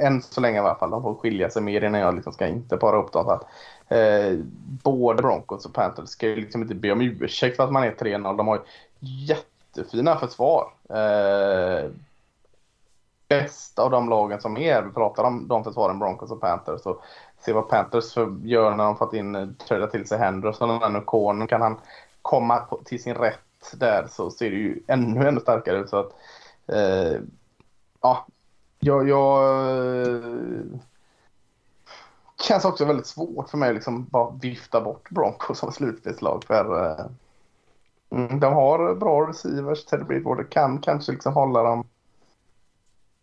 än så länge i alla fall. De får skilja sig mer innan jag liksom ska inte para ihop dem. För att, eh, både Broncos och Panthers ska ju liksom inte be om ursäkt för att man är 3-0. De har jättefina försvar. Eh, bäst av de lagen som är, vi pratar om de försvaren, Broncos och Panthers. Så se vad Panthers gör när de fått in, eh, träda till sig Henderson och nu Korn. Kan han komma till sin rätt där så ser det ju ännu, ännu starkare ut. Så att, eh, ja, jag, jag eh, känns också väldigt svårt för mig att liksom bara vifta bort Broncos som slutspelslag. För eh, mm, de har bra receivers. Teddy Bridgewater kan kanske liksom hålla dem.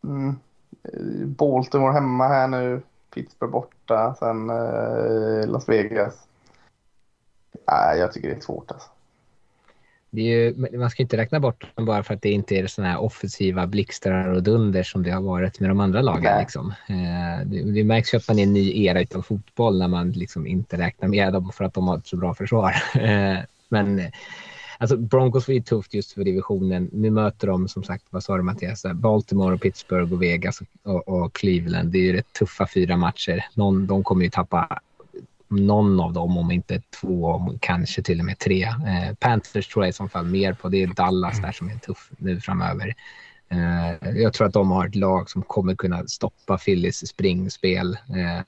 Mm, eh, Baltimore hemma här nu. Pittsburgh borta. Sen eh, Las Vegas. Nej, jag tycker det är svårt alltså ju, man ska inte räkna bort dem bara för att det inte är sådana här offensiva blixtrar och dunder som det har varit med de andra lagen. Liksom. Eh, det, det, märks ju att man är en ny era av fotboll när man liksom inte räknar med dem för att de har ett så bra försvar. Eh, men alltså Broncos var ju tufft just för divisionen. Nu möter de som sagt, vad sa du Mattias, Baltimore, och Pittsburgh och Vegas och, och Cleveland. Det är ju rätt tuffa fyra matcher. Någon, de kommer ju tappa någon av dem, om inte två, kanske till och med tre. Eh, Panthers tror jag i så fall mer på. Det är Dallas där som är tuff nu framöver. Eh, jag tror att de har ett lag som kommer kunna stoppa Phillies springspel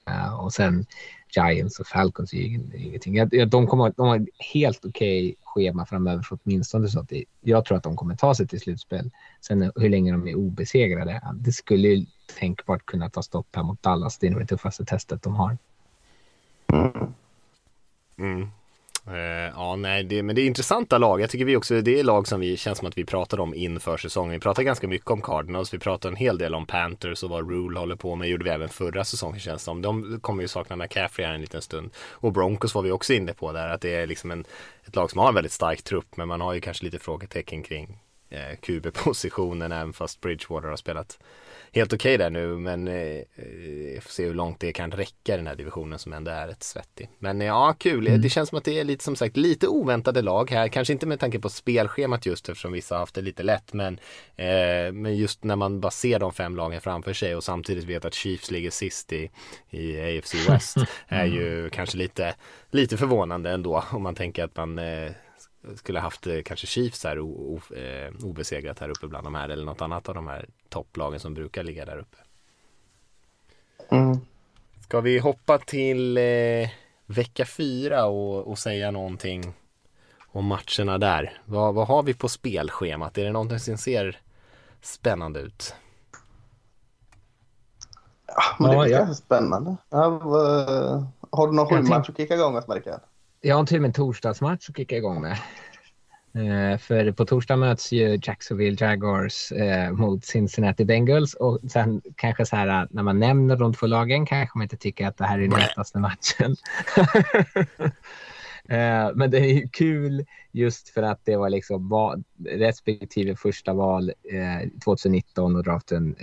eh, och sen Giants och Falcons är ju ingenting. De, kommer, de har ett helt okej okay schema framöver för åtminstone så att det, jag tror att de kommer ta sig till slutspel. Sen hur länge de är obesegrade, det skulle ju tänkbart kunna ta stopp här mot Dallas. Det är nog det tuffaste testet de har. Mm. mm. Eh, ja, nej, det, men det är intressanta lag. Jag tycker vi också, det är lag som vi känns som att vi pratar om inför säsongen. Vi pratar ganska mycket om Cardinals, vi pratar en hel del om Panthers och vad Rule håller på med. gjorde vi även förra säsongen känns det som. De kommer ju sakna McCaffrey här en liten stund. Och Broncos var vi också inne på där, att det är liksom en, ett lag som har en väldigt stark trupp, men man har ju kanske lite frågetecken kring eh, QB-positionen även fast Bridgewater har spelat helt okej okay där nu men eh, eh, får se hur långt det kan räcka i den här divisionen som ändå är rätt svettig. Men eh, ja, kul. Mm. Det känns som att det är lite som sagt lite oväntade lag här. Kanske inte med tanke på spelschemat just eftersom vissa har haft det lite lätt men, eh, men just när man bara ser de fem lagen framför sig och samtidigt vet att Chiefs ligger sist i, i AFC West är ju mm. kanske lite, lite förvånande ändå om man tänker att man eh, skulle haft eh, kanske Chiefs här o, o, eh, obesegrat här uppe bland de här eller något annat av de här topplagen som brukar ligga där uppe. Mm. Ska vi hoppa till eh, vecka fyra och, och säga någonting om matcherna där? Vad, vad har vi på spelschemat? Är det någonting som ser spännande ut? Ja, men det är ja, ja. spännande. Ja, vad, har du någon sju match att kicka igång med, Rickard? Jag har till och med en torsdagsmatch att kicka igång med. Eh, för på torsdag möts ju Jacksonville Jaguars eh, mot Cincinnati Bengals och sen kanske så här när man nämner de två lagen kanske man inte tycker att det här är den hetaste matchen. eh, men det är ju kul just för att det var liksom val, respektive första val 2019 och draften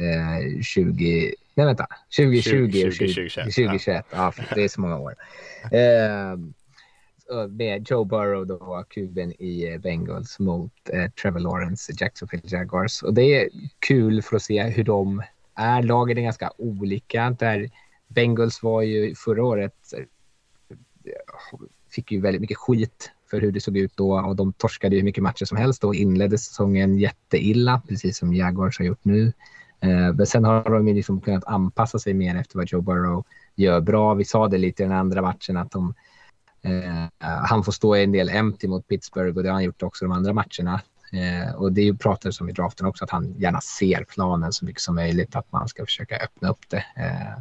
20 Nej vänta, 2020 20, 20, 2021. 2021. Ja, det är så många år Eh, med Joe Burrow då, kuben i eh, Bengals mot eh, Trevor Lawrence, Jacksonville Jaguars. Och det är kul för att se hur de är. Lagen är ganska olika. Där Bengals var ju förra året eh, fick ju väldigt mycket skit för hur det såg ut då och de torskade ju hur mycket matcher som helst och inledde säsongen jätteilla, precis som Jaguars har gjort nu. Eh, men sen har de ju liksom kunnat anpassa sig mer efter vad Joe Burrow gör bra. Vi sa det lite i den andra matchen att de Eh, han får stå en del empty mot Pittsburgh och det har han gjort också de andra matcherna. Eh, och det pratades om i draften också att han gärna ser planen så mycket som möjligt, att man ska försöka öppna upp det. Eh,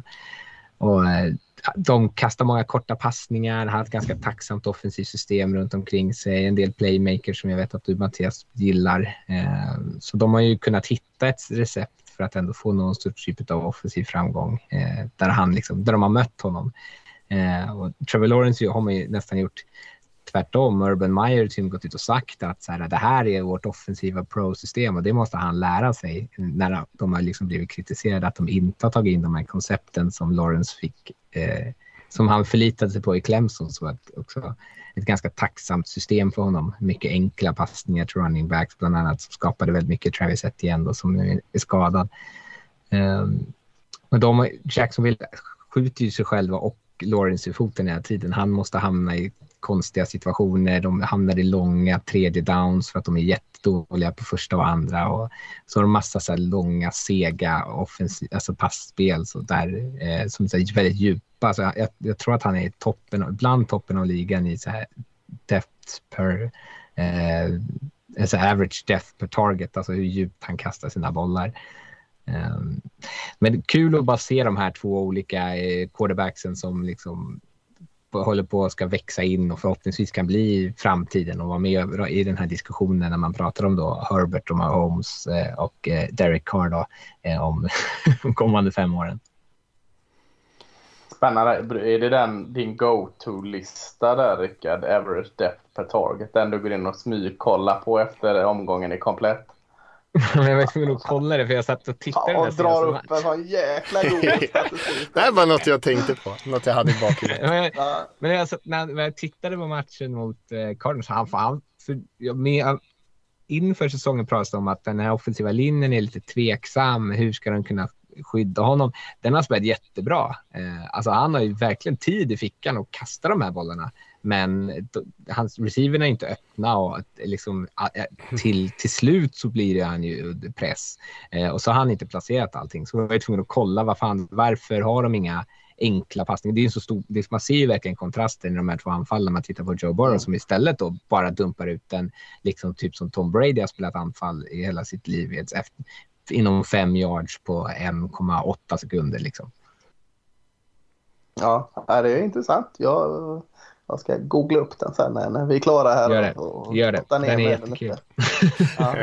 och eh, de kastar många korta passningar, har ett ganska tacksamt offensivt system runt omkring sig. En del playmakers som jag vet att du Mattias gillar. Eh, så de har ju kunnat hitta ett recept för att ändå få någon sorts typ av offensiv framgång eh, där, han liksom, där de har mött honom. Eh, och Trevor Lawrence har man ju nästan gjort tvärtom. Urban Meyer har gått ut och sagt att så här, det här är vårt offensiva pro-system och det måste han lära sig när de har liksom blivit kritiserade att de inte har tagit in de här koncepten som Lawrence fick, eh, som han förlitade sig på i Clemson. Så att också ett ganska tacksamt system för honom. Mycket enkla passningar till running backs bland annat som skapade väldigt mycket Travis Etienne då, som nu är skadad. Ehm, um, men de, Jacksonville skjuter ju sig själva och Lawrence i foten hela tiden. Han måste hamna i konstiga situationer. De hamnar i långa tredje downs för att de är jättedåliga på första och andra. Och så har de massa så långa, sega offensiv, alltså passspel så där, eh, som är väldigt djupa. Så jag, jag, tror att han är toppen, bland toppen av ligan i så här depth per eh, alltså average death per target, alltså hur djupt han kastar sina bollar. Ehm, men kul att bara se de här två olika eh, quarterbacksen som liksom håller på att ska växa in och förhoppningsvis kan bli framtiden och vara med i den här diskussionen när man pratar om då Herbert och Mahomes eh, och eh, Derek Carr då, om de kommande fem åren. Spännande. Är det den, din go-to-lista där Rickard? Average depth per target? Den du går in och smygkollar på efter omgången är komplett? jag var tvungen att kolla det för jag satt och tittade. Ja, och drar upp en sån jäkla god statistik. det här var något jag tänkte på. Något jag hade i bakhuvudet. men, men jag, när, jag tittade på matchen mot eh, Cardinals, han, han, för, jag, med, inför säsongen pratades det om att den här offensiva linjen är lite tveksam. Hur ska de kunna skydda honom? Den har spelat jättebra. Eh, alltså han har ju verkligen tid i fickan att kasta de här bollarna. Men hans receiverna är inte öppna och liksom, till, till slut så blir det han ju press. Eh, och så har han inte placerat allting. Så jag var tvungen att kolla vad fan, varför har de inga enkla passningar. Det är så stor, det, man ser ju verkligen kontrasten i de här två anfallen. Man tittar på Joe Burrow som istället då bara dumpar ut den, liksom typ som Tom Brady har spelat anfall i hela sitt liv efter, inom fem yards på 1,8 sekunder. Liksom. Ja, det är intressant. Jag jag ska googla upp den sen när vi är klara här. Gör det. Och, Gör det. Den är jättekul. Ja.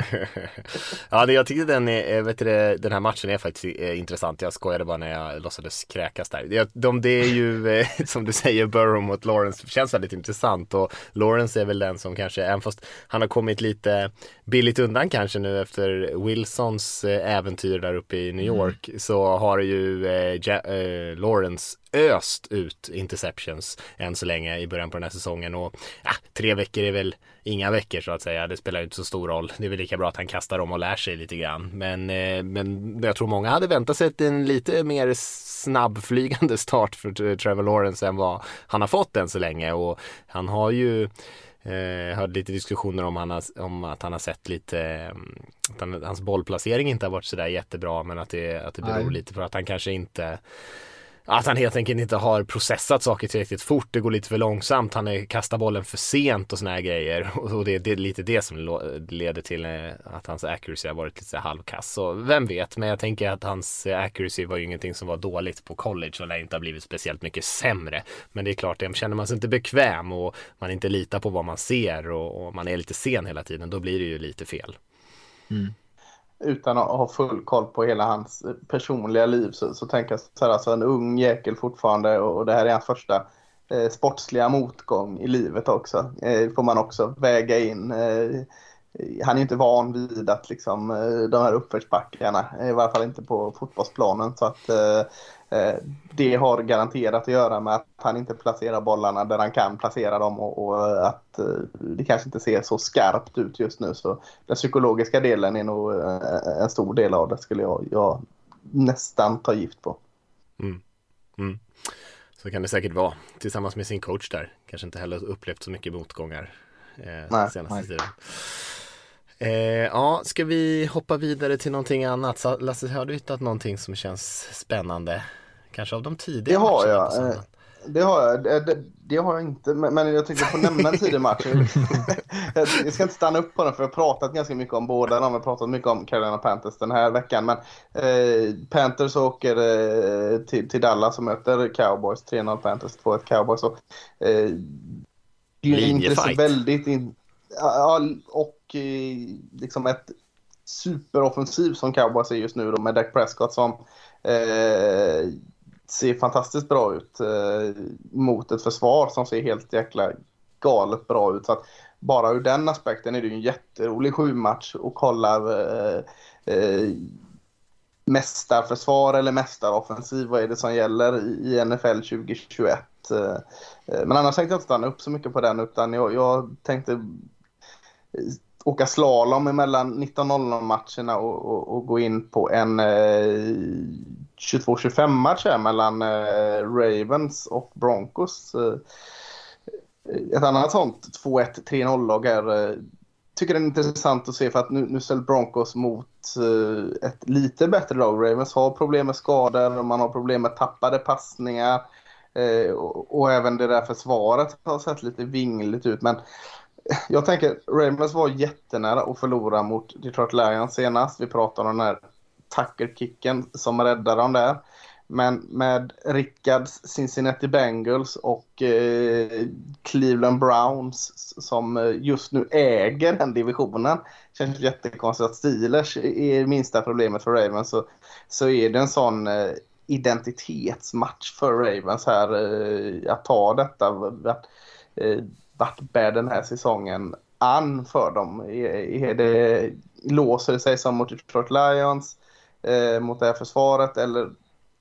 ja, jag tyckte den, är, vet du, den här matchen är faktiskt är intressant. Jag skojade bara när jag låtsades kräkas där. De, det är ju, eh, som du säger, Burrow mot Lawrence känns väldigt intressant och Lawrence är väl den som kanske, även fast han har kommit lite billigt undan kanske nu efter Wilsons eh, äventyr där uppe i New mm. York, mm. så har ju eh, ja, eh, Lawrence öst ut interceptions än så länge i början på den här säsongen och ja, tre veckor är väl inga veckor så att säga. Det spelar inte så stor roll. Det är väl lika bra att han kastar om och lär sig lite grann. Men, eh, men jag tror många hade väntat sig en lite mer snabbflygande start för Trevor Lawrence än vad han har fått än så länge och han har ju Eh, hörde lite diskussioner om, han har, om att han har sett lite, eh, att han, hans bollplacering inte har varit sådär jättebra men att det, att det beror Nej. lite på att han kanske inte att han helt enkelt inte har processat saker tillräckligt fort. Det går lite för långsamt. Han är, kastar bollen för sent och såna här grejer. Och det, det är lite det som leder till eh, att hans accuracy har varit lite halvkass. Så vem vet, men jag tänker att hans accuracy var ju ingenting som var dåligt på college och lär inte ha blivit speciellt mycket sämre. Men det är klart, känner man sig inte bekväm och man inte litar på vad man ser och, och man är lite sen hela tiden, då blir det ju lite fel. Mm utan att ha full koll på hela hans personliga liv så, så tänker jag så här, alltså en ung jäkel fortfarande och, och det här är hans första eh, sportsliga motgång i livet också. Eh, får man också väga in. Eh, han är inte van vid att liksom, eh, de här uppförsbackarna, i varje fall inte på fotbollsplanen. Så att eh, Eh, det har garanterat att göra med att han inte placerar bollarna där han kan placera dem och, och att eh, det kanske inte ser så skarpt ut just nu. Så den psykologiska delen är nog eh, en stor del av det skulle jag, jag nästan ta gift på. Mm. Mm. Så kan det säkert vara tillsammans med sin coach där. Kanske inte heller upplevt så mycket motgångar eh, nej, senaste nej. tiden. Eh, ja, ska vi hoppa vidare till någonting annat? Lasse, har du hittat någonting som känns spännande? Kanske av de tidiga Det har jag. Eh, det har jag. Det, det, har jag inte. Men jag tänkte få nämna en tidig match. jag ska inte stanna upp på den för jag har pratat ganska mycket om båda. De har pratat mycket om Carolina Panthers den här veckan. Men eh, Panthers åker eh, till, till, Dallas och möter Cowboys. 3-0 Panthers, 2-1 Cowboys. Och, eh, Linjefight. Väldigt in, ja, och Eh, liksom ett superoffensiv som Cowboys är just nu då med Dak Prescott som eh, ser fantastiskt bra ut eh, mot ett försvar som ser helt jäkla galet bra ut. Så att bara ur den aspekten är det ju en jätterolig sjumatch och kolla eh, eh, mästarförsvar eller mästaroffensiv. Vad är det som gäller i NFL 2021? Eh, eh, men annars tänkte jag inte stanna upp så mycket på den utan jag, jag tänkte åka slalom mellan 19.00 matcherna och, och, och, gå in på en eh, 22-25 match här mellan eh, Ravens och Broncos. Eh, ett annat sånt 2-1, 3-0-lag är eh, tycker det är intressant att se för att nu, nu ställer Broncos mot eh, ett lite bättre lag. Ravens har problem med skador och man har problem med tappade passningar. Eh, och, och, även det där försvaret har sett lite vingligt ut. Men jag tänker, Ravens var jättenära att förlora mot Detroit Lions senast. Vi pratade om den här tackerkicken som räddade dem där. Men med Rickards Cincinnati Bengals och eh, Cleveland Browns som eh, just nu äger den divisionen. Känns jättekonstigt att Steelers är minsta problemet för Ravens. Så, så är det en sån eh, identitetsmatch för Ravens här. Eh, att ta detta. Att, eh, startbär vart bär den här säsongen an för dem? Är det, låser det sig som mot Detroit Lions? eh, mot det här försvaret eller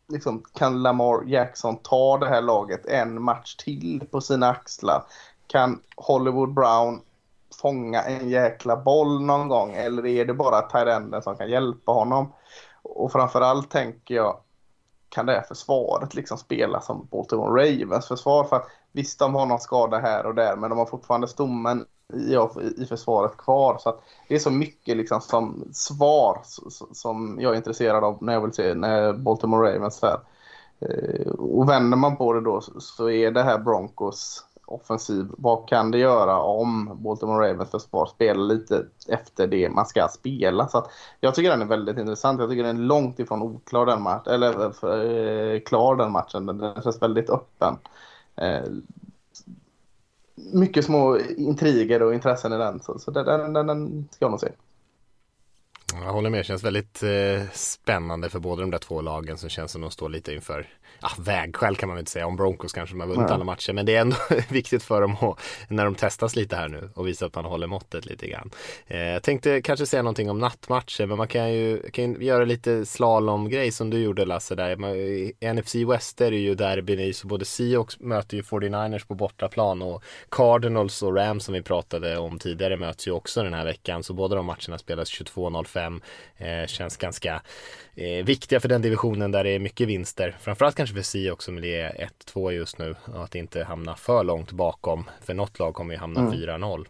liksom, kan Lamar Jackson ta det här laget en match till på sina axlar? Kan Hollywood Brown fånga en jäkla boll någon gång eller är det bara Tyrenden som kan hjälpa honom? Och framförallt tänker jag, kan det här försvaret liksom spela som Baltimore Ravens försvar? För att visst, de har någon skada här och där, men de har fortfarande stommen i, i försvaret kvar. Så det är så mycket liksom som svar som jag är intresserad av när jag vill se när Baltimore Ravens här. Eh, och vänder man på det då så är det här Broncos offensiv. Vad kan det göra om Baltimore Ravens försvar spelar lite efter det man ska spela? Så jag tycker den är väldigt intressant. Jag tycker den är långt ifrån oklar den matchen. Eller eh, för, eh, klar den matchen. Den känns väldigt öppen. Eh, mycket små intriger och intressen i den. Så, så den, den, den ska jag nog se. Jag håller med, det känns väldigt eh, spännande för båda de där två lagen som känns som de står lite inför ja, vägskäl kan man väl inte säga om Broncos kanske de har vunnit ja. alla matcher men det är ändå viktigt för dem att, när de testas lite här nu och visa att man håller måttet lite grann. Eh, jag tänkte kanske säga någonting om nattmatcher men man kan ju, kan ju göra lite slalomgrej som du gjorde Lasse där. Man, NFC West är det ju derbyn i så både Seahawks möter ju 49ers på bortaplan och Cardinals och Rams som vi pratade om tidigare möts ju också den här veckan så båda de matcherna spelas 22.05. Eh, känns ganska eh, viktiga för den divisionen där det är mycket vinster. Framförallt kanske för Si också med det är 1-2 just nu och att inte hamna för långt bakom. För något lag kommer ju hamna mm. 4-0.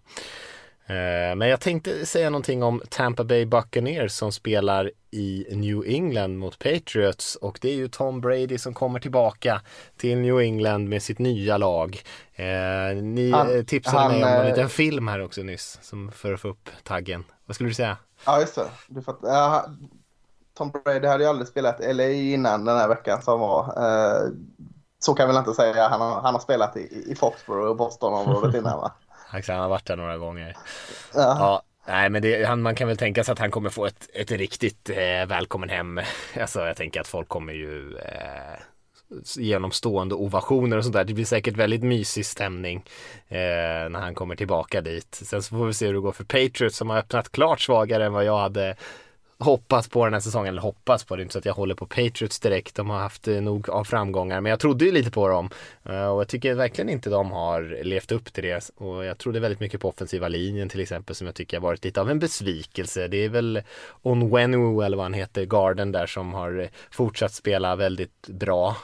Eh, men jag tänkte säga någonting om Tampa Bay Buccaneers som spelar i New England mot Patriots och det är ju Tom Brady som kommer tillbaka till New England med sitt nya lag. Eh, ni han, tipsade han, mig om en liten film här också nyss som för att få upp taggen. Vad skulle du säga? Ja, just det. Du fatt, uh, Tom Brady hade ju aldrig spelat LA innan den här veckan som var. Uh, så kan vi väl inte säga. Han har, han har spelat i, i Foxborough och Boston-området innan va? han har varit där några gånger. Ja. ja. Nej men det, han, man kan väl tänka sig att han kommer få ett, ett riktigt eh, välkommen hem. Alltså jag tänker att folk kommer ju eh, genomstående ovationer och sånt där. Det blir säkert väldigt mysig stämning eh, när han kommer tillbaka dit. Sen så får vi se hur det går för Patriots som har öppnat klart svagare än vad jag hade hoppas på den här säsongen, eller hoppas på det, är inte så att jag håller på Patriots direkt. De har haft eh, nog av framgångar, men jag trodde ju lite på dem. Eh, och jag tycker verkligen inte de har levt upp till det. Och jag trodde väldigt mycket på offensiva linjen till exempel, som jag tycker har varit lite av en besvikelse. Det är väl Onwenu, eller vad han heter, Garden där, som har eh, fortsatt spela väldigt bra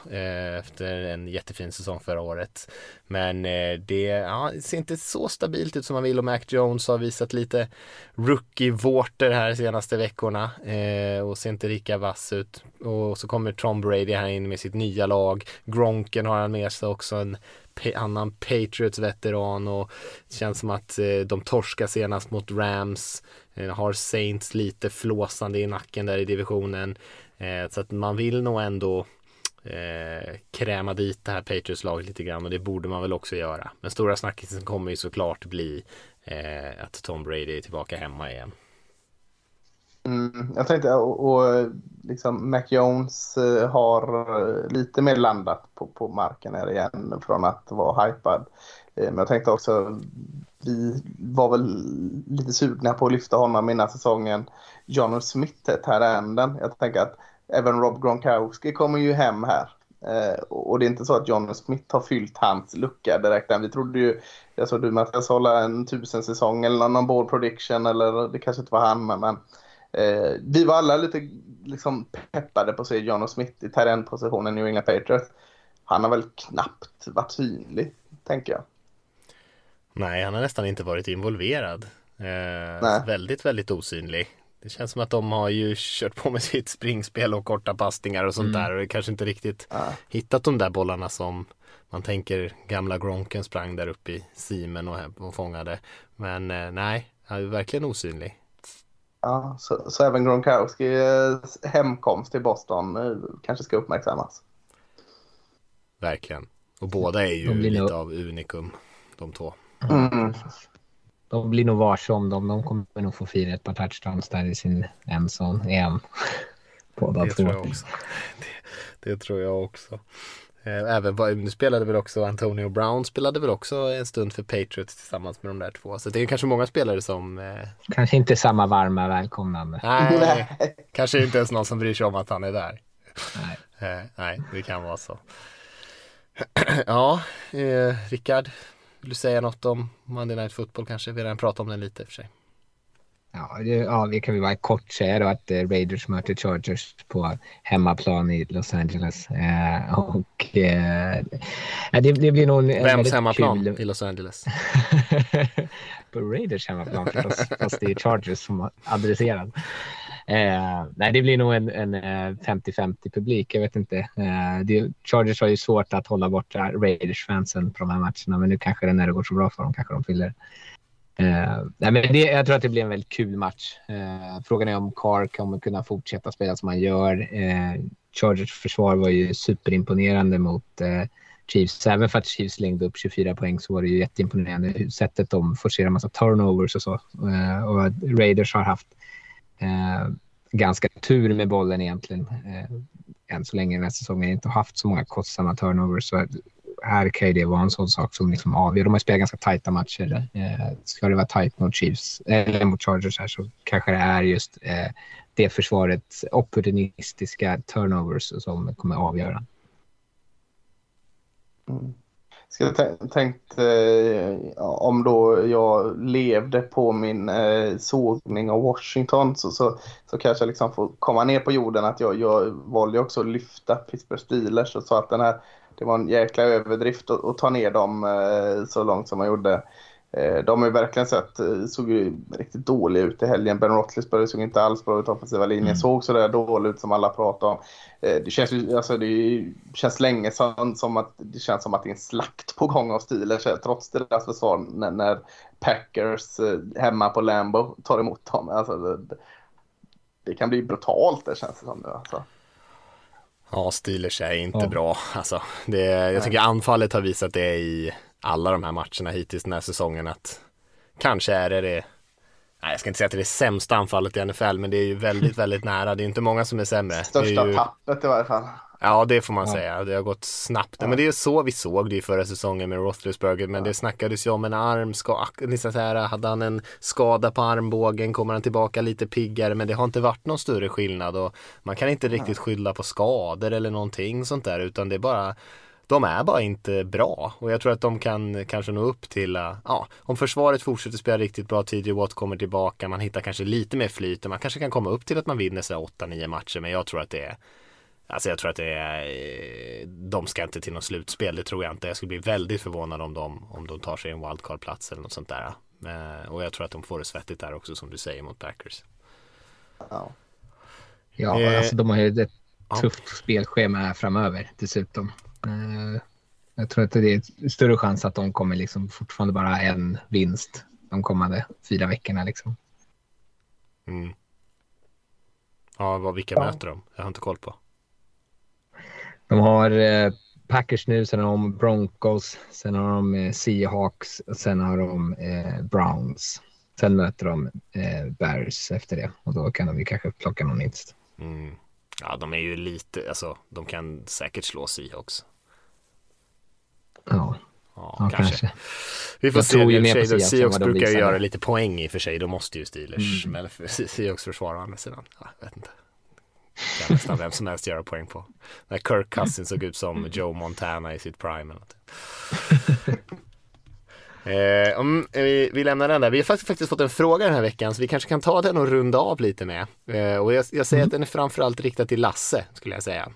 efter en jättefin säsong förra året. Men det, ja, det ser inte så stabilt ut som man vill och Mac Jones har visat lite rookie-vårtor här de senaste veckorna eh, och ser inte lika vass ut. Och så kommer Tom Brady här in med sitt nya lag. Gronken har han med sig också, en annan Patriots-veteran och det känns som att eh, de torskar senast mot Rams. Eh, har Saints lite flåsande i nacken där i divisionen. Eh, så att man vill nog ändå eh, kräma dit det här Patriots-laget lite grann och det borde man väl också göra. Men stora snackisen kommer ju såklart bli eh, att Tom Brady är tillbaka hemma igen. Mm, jag tänkte, och, och liksom Mac Jones eh, har eh, lite mer landat på, på marken här igen från att vara hypad. Eh, men jag tänkte också, vi var väl lite sugna på att lyfta honom innan säsongen. John Smith här änden. Jag tänker att även Rob Gronkowski kommer ju hem här. och det är inte så att John Smith har fyllt hans lucka direkt än. Vi trodde ju, jag såg du Mattias hålla en tusen säsong eller någon board prediction eller det kanske inte var han men Eh, vi var alla lite liksom, peppade på att se John Smith i terränpositionen i New England Patriots. Han har väl knappt varit synlig, tänker jag. Nej, han har nästan inte varit involverad. Eh, väldigt, väldigt osynlig. Det känns som att de har ju kört på med sitt springspel och korta passningar och sånt mm. där och kanske inte riktigt ja. hittat de där bollarna som man tänker gamla Gronken sprang där uppe i simen och, och fångade. Men eh, nej, han är verkligen osynlig. Ja, så, så även Gronkowski hemkomst till Boston eh, kanske ska uppmärksammas. Verkligen. Och båda är ju lite nog... av unikum, de två. Mm. De blir nog varse om dem. De kommer nog få fira ett par touchdowns där i sin endzone igen. Båda det två. Tror jag också. Det, det tror jag också. Eh, även, nu spelade väl också Antonio Brown spelade väl också en stund för Patriots tillsammans med de där två. Så det är kanske många spelare som... Eh... Kanske inte samma varma välkomnande. Nej, kanske inte ens någon som bryr sig om att han är där. Nej, eh, nej det kan vara så. ja, eh, Rickard, vill du säga något om Monday Night Football kanske? Vi har redan pratat om den lite för sig. Ja, det, ja, vi kan väl bara kort säga då att eh, Raiders möter Chargers på hemmaplan i Los Angeles. Eh, och eh, det, det, blir nog Vems hemmaplan kul... i Los Angeles? på Raiders hemmaplan förstås, fast det är Chargers som adresserad. Eh, nej, det blir nog en, en 50-50 eh, publik. Jag vet inte. Eh, det, Chargers har ju svårt att hålla borta Raiders-fansen på de här matcherna, men nu kanske det när det går så bra för dem kanske de fyller Eh, nej, men det, jag tror att det blir en väldigt kul match. Eh, frågan är om Carr kommer kunna fortsätta spela som han gör. Eh, Chargers försvar var ju superimponerande mot eh, Chiefs. Även för att Chiefs slängde upp 24 poäng så var det ju jätteimponerande sättet de forcerar massa turnovers och så. Eh, och Raiders har haft eh, ganska tur med bollen egentligen. Eh, än så länge den här säsongen inte haft så många kostsamma turnovers. Så här kan ju det vara en sån sak som liksom avgör. De har spelat ganska tajta matcher. Eh, ska det vara tajt mot Chiefs eller mot Chargers här så kanske det är just eh, det försvarets opportunistiska turnovers som kommer avgöra. Mm. Ska tänkt eh, om då jag levde på min eh, sågning av Washington så, så, så kanske jag liksom får komma ner på jorden att jag, jag valde också att lyfta Pittsburgh Steelers och så att den här det var en jäkla överdrift att, att ta ner dem eh, så långt som man gjorde. Eh, de har ju verkligen sett, eh, såg ju riktigt dåliga ut i helgen. Ben Roethlisberger såg inte alls bra ut. Offensiva linjen mm. såg sådär dålig ut som alla pratar om. Eh, det känns ju, alltså det känns länge sedan som att det känns som att det är en slakt på gång av Steelers trots deras försvar när, när Packers hemma på Lambo tar emot dem. Alltså det, det kan bli brutalt det känns det som nu alltså. Ja, Steelers är inte ja. bra. Alltså, det, jag tycker anfallet har visat det i alla de här matcherna hittills den här säsongen att kanske är det det Nej, jag ska inte säga att det är det sämsta anfallet i NFL, men det är ju väldigt, väldigt nära. Det är inte många som är sämre. Största ju... tappet i varje fall. Ja, det får man ja. säga. Det har gått snabbt. Ja. Men det är så vi såg det i förra säsongen med Roethlisberger. Men ja. det snackades ju om en arm. Ska, liksom så här, hade han en skada på armbågen kommer han tillbaka lite piggare. Men det har inte varit någon större skillnad. Och man kan inte riktigt skylla på skador eller någonting sånt där. Utan det är bara de är bara inte bra och jag tror att de kan kanske nå upp till, uh, ja, om försvaret fortsätter spela riktigt bra, TJ Watt kommer tillbaka, man hittar kanske lite mer flyt och man kanske kan komma upp till att man vinner sig 8-9 matcher men jag tror att det är Alltså jag tror att det är, eh, de ska inte till något slutspel, det tror jag inte. Jag skulle bli väldigt förvånad om de, om de tar sig en wildcard-plats eller något sånt där. Eh, och jag tror att de får det svettigt där också som du säger mot Packers. Ja, ja eh, alltså de har ju ett tufft ja. spelschema här framöver dessutom. Eh, jag tror att det är större chans att de kommer liksom fortfarande bara ha en vinst de kommande fyra veckorna. Liksom. Mm. Ja, vad, vilka ja. möter de? Jag har inte koll på. De har eh, Packers nu, sen har de Broncos, sen har de eh, Seahawks och sen har de eh, Browns. Sen möter de eh, Bears efter det och då kan de ju kanske plocka någon vinst. Mm. Ja, de är ju lite, alltså de kan säkert slå Seahawks. Ja. Ja, ja kanske. kanske. Vi får jag se. Ju mer på Seahawks brukar ju göra lite poäng i och för sig. Då måste ju Steelers, mm. men Seahawks försvara å andra sidan. Ja, jag vet inte. Kan nästan vem som helst göra poäng på. När Kirk Cousins såg ut som Joe Montana i sitt prime. Eller något. Eh, om vi, vi, lämnar den där. Vi har faktiskt, faktiskt, fått en fråga den här veckan så vi kanske kan ta den och runda av lite med. Eh, och jag, jag säger mm. att den är framförallt riktad till Lasse skulle jag säga.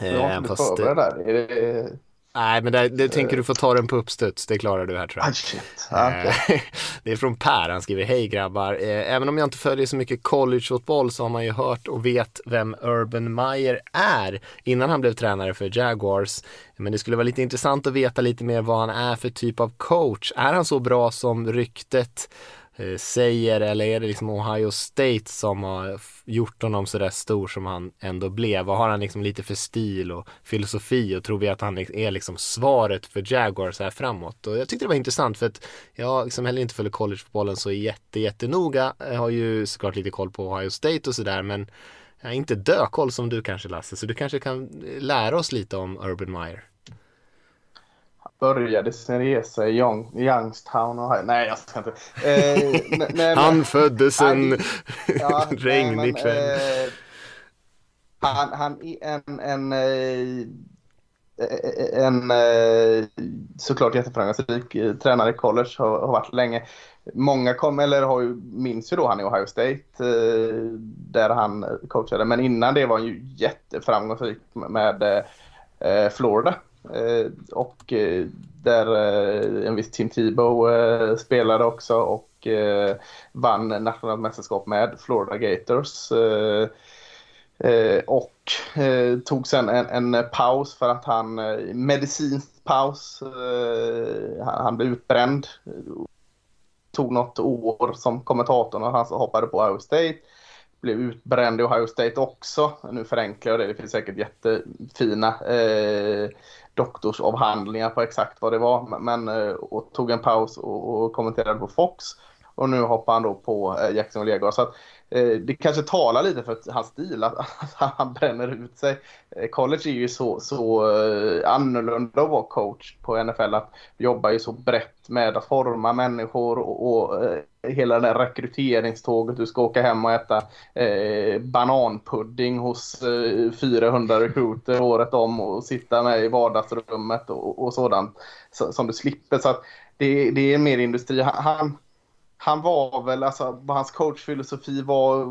Eh, ja, fast, där. Är det Nej, men det, det tänker du få ta den på uppstuds. Det klarar du här tror jag. Ah, shit. Okay. det är från Per. Han skriver Hej grabbar. Eh, även om jag inte följer så mycket collegefotboll så har man ju hört och vet vem Urban Meyer är innan han blev tränare för Jaguars. Men det skulle vara lite intressant att veta lite mer vad han är för typ av coach. Är han så bra som ryktet Eh, Eh, säger eller är det liksom Ohio State som har gjort honom sådär stor som han ändå blev? Vad har han liksom lite för stil och filosofi och tror vi att han är liksom svaret för Jaguars här framåt? Och jag tyckte det var intressant för att jag liksom heller inte följer collegefotbollen så jätte jättenoga. Jag har ju såklart lite koll på Ohio State och sådär men jag är inte dökoll som du kanske Lasse så du kanske kan eh, lära oss lite om Urban Meyer började sin resa i Young, Youngstown och Nej, jag ska inte. Eh, nej, nej, han föddes en ja, regnig kväll. Eh, han, han är en, en, eh, en, en eh, såklart jätteframgångsrik eh, tränare i college, har, har varit länge. Många kom, eller har ju, minns ju då han i Ohio State där han coachade. Men innan det var han ju jätteframgångsrik med Florida. Eh, och eh, där eh, en viss Tim Tebow spelade också och vann nationellt mästerskap med Florida Gators. och tog sen en, en, paus för att han, medicinsk paus, han, han blev utbränd. Tog något år som kommentator och han hoppade på Ohio State blev utbränd i Ohio State också. Nu förenklar jag det, det finns säkert jättefina eh, doktorsavhandlingar på exakt vad det var. Men, eh, och tog en paus och, och kommenterade på Fox. Och nu hoppar han då på eh, Jackson Legard. Så att, eh, Eh, det kanske talar lite för hans stil, att, han bränner ut sig. Eh, college är ju så, så eh, annorlunda att vara coach på NFL. Att jobba ju så brett med att forma människor och, och hela det där rekryteringståget. Du ska åka hem och äta eh, bananpudding hos 400 recruiter året om och sitta med i vardagsrummet och, och sådant så, som du slipper. Så att det, det är mer industri. Han, han var väl, alltså vad hans coachfilosofi var,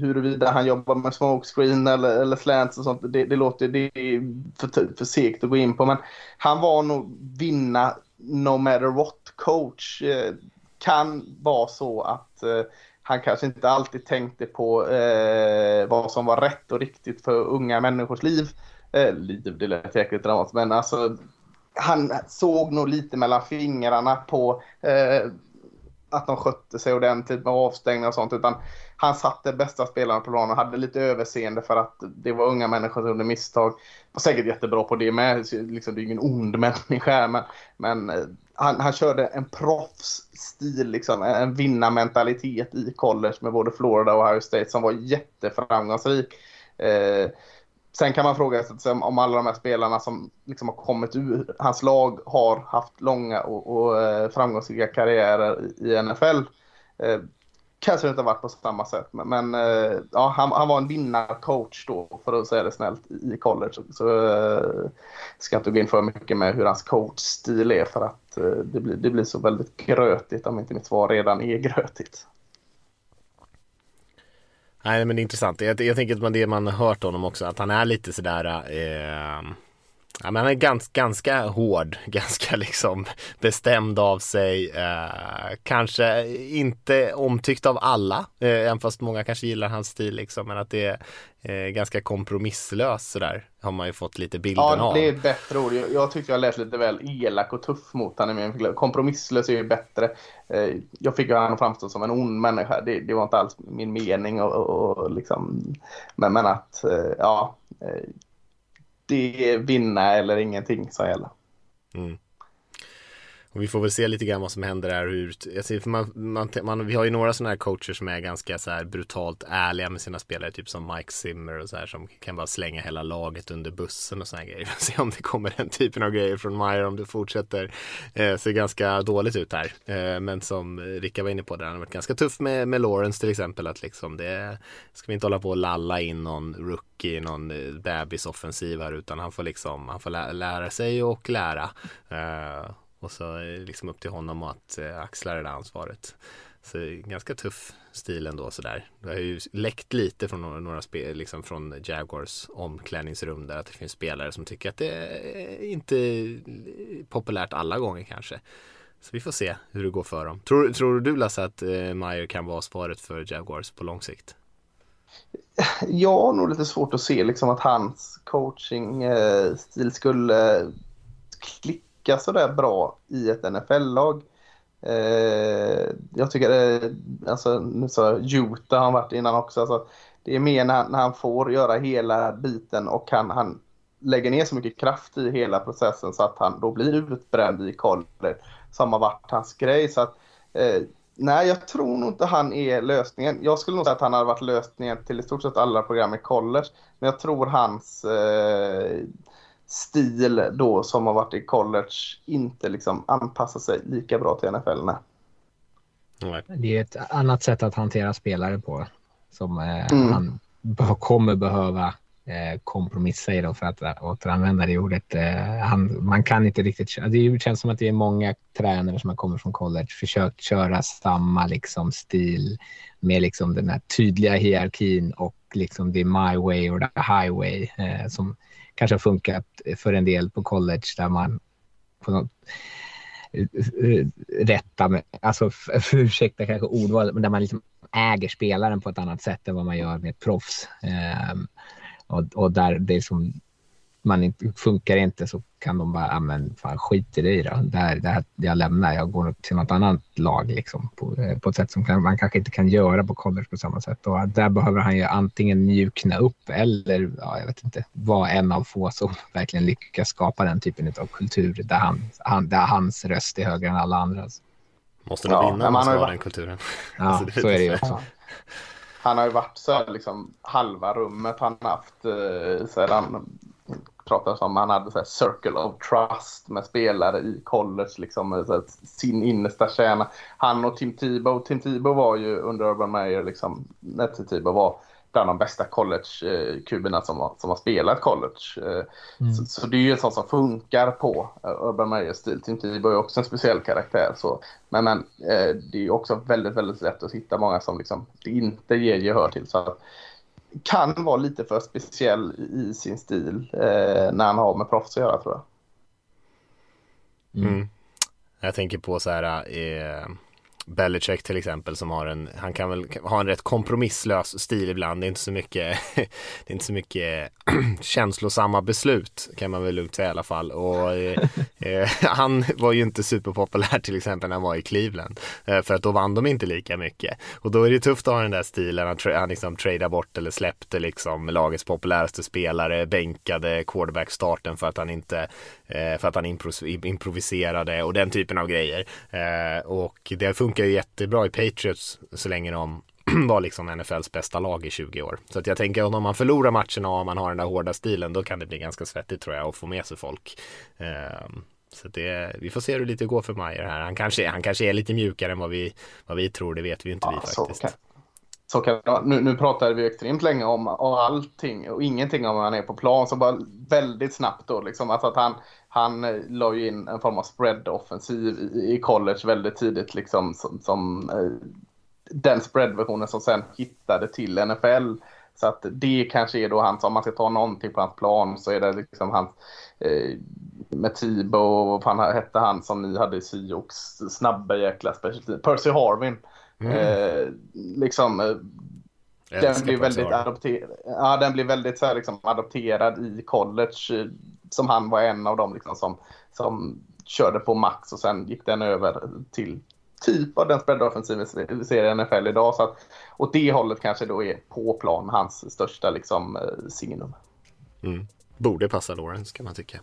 huruvida han jobbar med smokescreen eller, eller slants och sånt, det, det låter det är för, för segt att gå in på. Men han var nog vinna no matter what coach. Eh, kan vara så att eh, han kanske inte alltid tänkte på eh, vad som var rätt och riktigt för unga människors liv. Eh, liv, det lät jäkligt dramatiskt, men alltså han såg nog lite mellan fingrarna på eh, att de skötte sig ordentligt med avstängningar och sånt. Utan han satte bästa spelarna på planen och hade lite överseende för att det var unga människor som gjorde misstag. Var säkert jättebra på det med. Liksom, det är ju ingen ond människa. Men, men eh, han, han körde en proffsstil, liksom, en vinnarmentalitet i college med både Florida och Ohio State som var jätteframgångsrik. Eh, Sen kan man fråga sig om alla de här spelarna som liksom har kommit ur hans lag har haft långa och, och eh, framgångsrika karriärer i NFL. Eh, kanske det inte har varit på samma sätt, men, men eh, ja, han, han, var en vinnarcoach då, för att säga det snällt, i college. Så eh, ska inte gå in för mycket med hur hans coachstil är, för att eh, det, blir, det blir så väldigt grötigt om inte mitt svar redan är grötigt. Nej men det är intressant. Jag, jag tänker att det man har hört honom också, att han är lite sådär eh, Ja, men han är ganska, ganska hård, ganska liksom bestämd av sig. Eh, kanske inte omtyckt av alla, eh, även fast många kanske gillar hans stil liksom. Men att det är eh, ganska kompromisslös sådär, har man ju fått lite bilden av. Ja, det är ett bättre ord. Jag, jag tyckte jag lät lite väl elak och tuff mot honom. Kompromisslös är ju bättre. Eh, jag fick ju honom framstå som en ond människa. Det, det var inte alls min mening och, och, och liksom. Men, men att, eh, ja eh, det är vinna eller ingenting som gäller. Mm. Och vi får väl se lite grann vad som händer där. Hur, alltså, man, man, man, vi har ju några sådana här coacher som är ganska så här brutalt ärliga med sina spelare, typ som Mike Zimmer och så här som kan bara slänga hela laget under bussen och sådana grejer. Vi får se om det kommer den typen av grejer från Meyer om det fortsätter. Eh, ser ganska dåligt ut här. Eh, men som Ricka var inne på, där han har varit ganska tuff med, med Lawrence till exempel. Att liksom det ska vi inte hålla på och lalla in någon rookie, någon eh, bebisoffensiv här, utan han får liksom, han får lä lära sig och lära. Eh, och så är det liksom upp till honom att eh, axla det där ansvaret. Så ganska tuff stil ändå sådär. Det har ju läckt lite från några, några spel, liksom från Jaguars omklädningsrum där att det finns spelare som tycker att det är inte populärt alla gånger kanske. Så vi får se hur det går för dem. Tror, tror du Lasse att eh, Meyer kan vara svaret för Jaguars på lång sikt? Jag har nog lite svårt att se liksom att hans coachingstil eh, skulle klicka funka sådär bra i ett NFL-lag. Eh, jag tycker, eh, alltså nu sa jag Utah har han varit innan också. Alltså, det är mer när han, när han, får göra hela biten och han, han lägger ner så mycket kraft i hela processen så att han då blir utbränd i college som har varit hans grej. Så att, eh, nej, jag tror nog inte han är lösningen. Jag skulle nog säga att han har varit lösningen till i stort sett alla program i college. Men jag tror hans eh, stil då som har varit i college inte liksom anpassar sig lika bra till NFL. Nej. Det är ett annat sätt att hantera spelare på som eh, mm. han kommer behöva eh, Eh, kompromissa i dem för att återanvända det ordet. Eh, han, man kan inte riktigt köra. Det känns som att det är många tränare som har kommit från college försökt köra samma liksom stil med liksom den här tydliga hierarkin och liksom det är my way or the highway eh, som kanske har funkat för en del på college där man på något, eh, rätta, med, alltså ursäkta kanske ordvalet, men där man liksom äger spelaren på ett annat sätt än vad man gör med ett proffs. Ehm, och, och, där det som man inte, funkar inte så kan de bara, ja men fan skit i det då. Där, där, jag lämnar, jag går till något annat lag liksom, på, eh, på ett sätt som kan, man kanske inte kan göra på college på samma sätt. Och där behöver han ju antingen mjukna upp eller, ja, jag vet inte, vara en av få som verkligen lyckas skapa den typen av kultur där, han, han, där hans röst är högre än alla andras. Måste ja, vinna om man ska ha den kulturen. Ja, alltså, så är det ju också. Han har ju varit så här, liksom halva rummet han haft eh, sedan pratades om han hade så här, circle of trust med spelare i college, liksom så sin innersta kärna. Han och Tim Tebow, Tim Tebow var ju under Urban Meyer, liksom, när Tim Tebow var bland de bästa college-kuberna som, som har spelat college. Eh, mm. Så, så, det är ju en sån som funkar på uh, Urban Meyers stil. Tim Tebow är också en speciell karaktär. Så. Men, men uh, det är också väldigt, väldigt lätt att hitta många som liksom, det inte ger gehör till. Så att, kan vara lite för speciell i sin stil eh, när han har med proffs att göra tror jag. Mm. Mm. Jag tänker på så här eh, Belichick till exempel som har en, han kan väl ha en rätt kompromisslös stil ibland. Det är inte så mycket, det är inte så mycket känslosamma beslut kan man väl lugnt säga i alla fall. Och eh, eh han var ju inte superpopulär till exempel när han var i Cleveland. Eh, för att då vann de inte lika mycket. Och då är det tufft att ha den där stilen att han liksom tradar bort eller släppte liksom lagets populäraste spelare, bänkade quarterback-starten för att han inte, eh, för att han improviserade och den typen av grejer. Eh, och det funkar funkar ju jättebra i Patriots så länge de var liksom NFLs bästa lag i 20 år. Så att jag tänker att om man förlorar matcherna och man har den där hårda stilen då kan det bli ganska svettigt tror jag att få med sig folk. Um, så det, vi får se hur det lite går för Mayer här. Han kanske, han kanske är lite mjukare än vad vi, vad vi tror, det vet vi inte ja, vi faktiskt. Kan, så kan, nu, nu pratar vi extremt länge om, om allting och ingenting om han är på plan. Så bara väldigt snabbt då liksom. Alltså att han, han eh, la ju in en form av spread-offensiv i, i college väldigt tidigt liksom som, som eh, den spread-versionen som sen hittade till NFL. Så att det kanske är då hans, om man ska ta någonting på hans plan så är det liksom hans eh, med Tibo och vad hette han som ni hade i Syox? snabba jäkla specialitet, Percy Harvin. Mm. Eh, liksom, eh, den blir, väldigt adopterad, ja, den blir väldigt så här, liksom, adopterad i college som han var en av dem liksom, som, som körde på max och sen gick den över till typ av den spreadoffensiven vi ser i NFL idag. Så att åt det hållet kanske då är på plan hans största liksom, eh, signum. Mm. Borde passa Lawrence kan man tycka.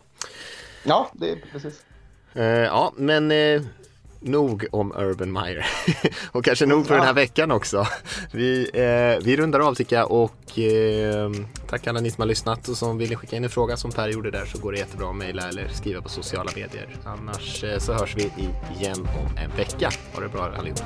Ja, det är precis. Uh, ja, men uh, nog om Urban Meyer. och kanske nog för ja. den här veckan också. Vi, eh, vi rundar av tycker jag och eh, tack alla ni som har lyssnat och som vill skicka in en fråga som Per gjorde där så går det jättebra att mejla eller skriva på sociala medier. Annars eh, så hörs vi igen om en vecka. Ha det bra allihop.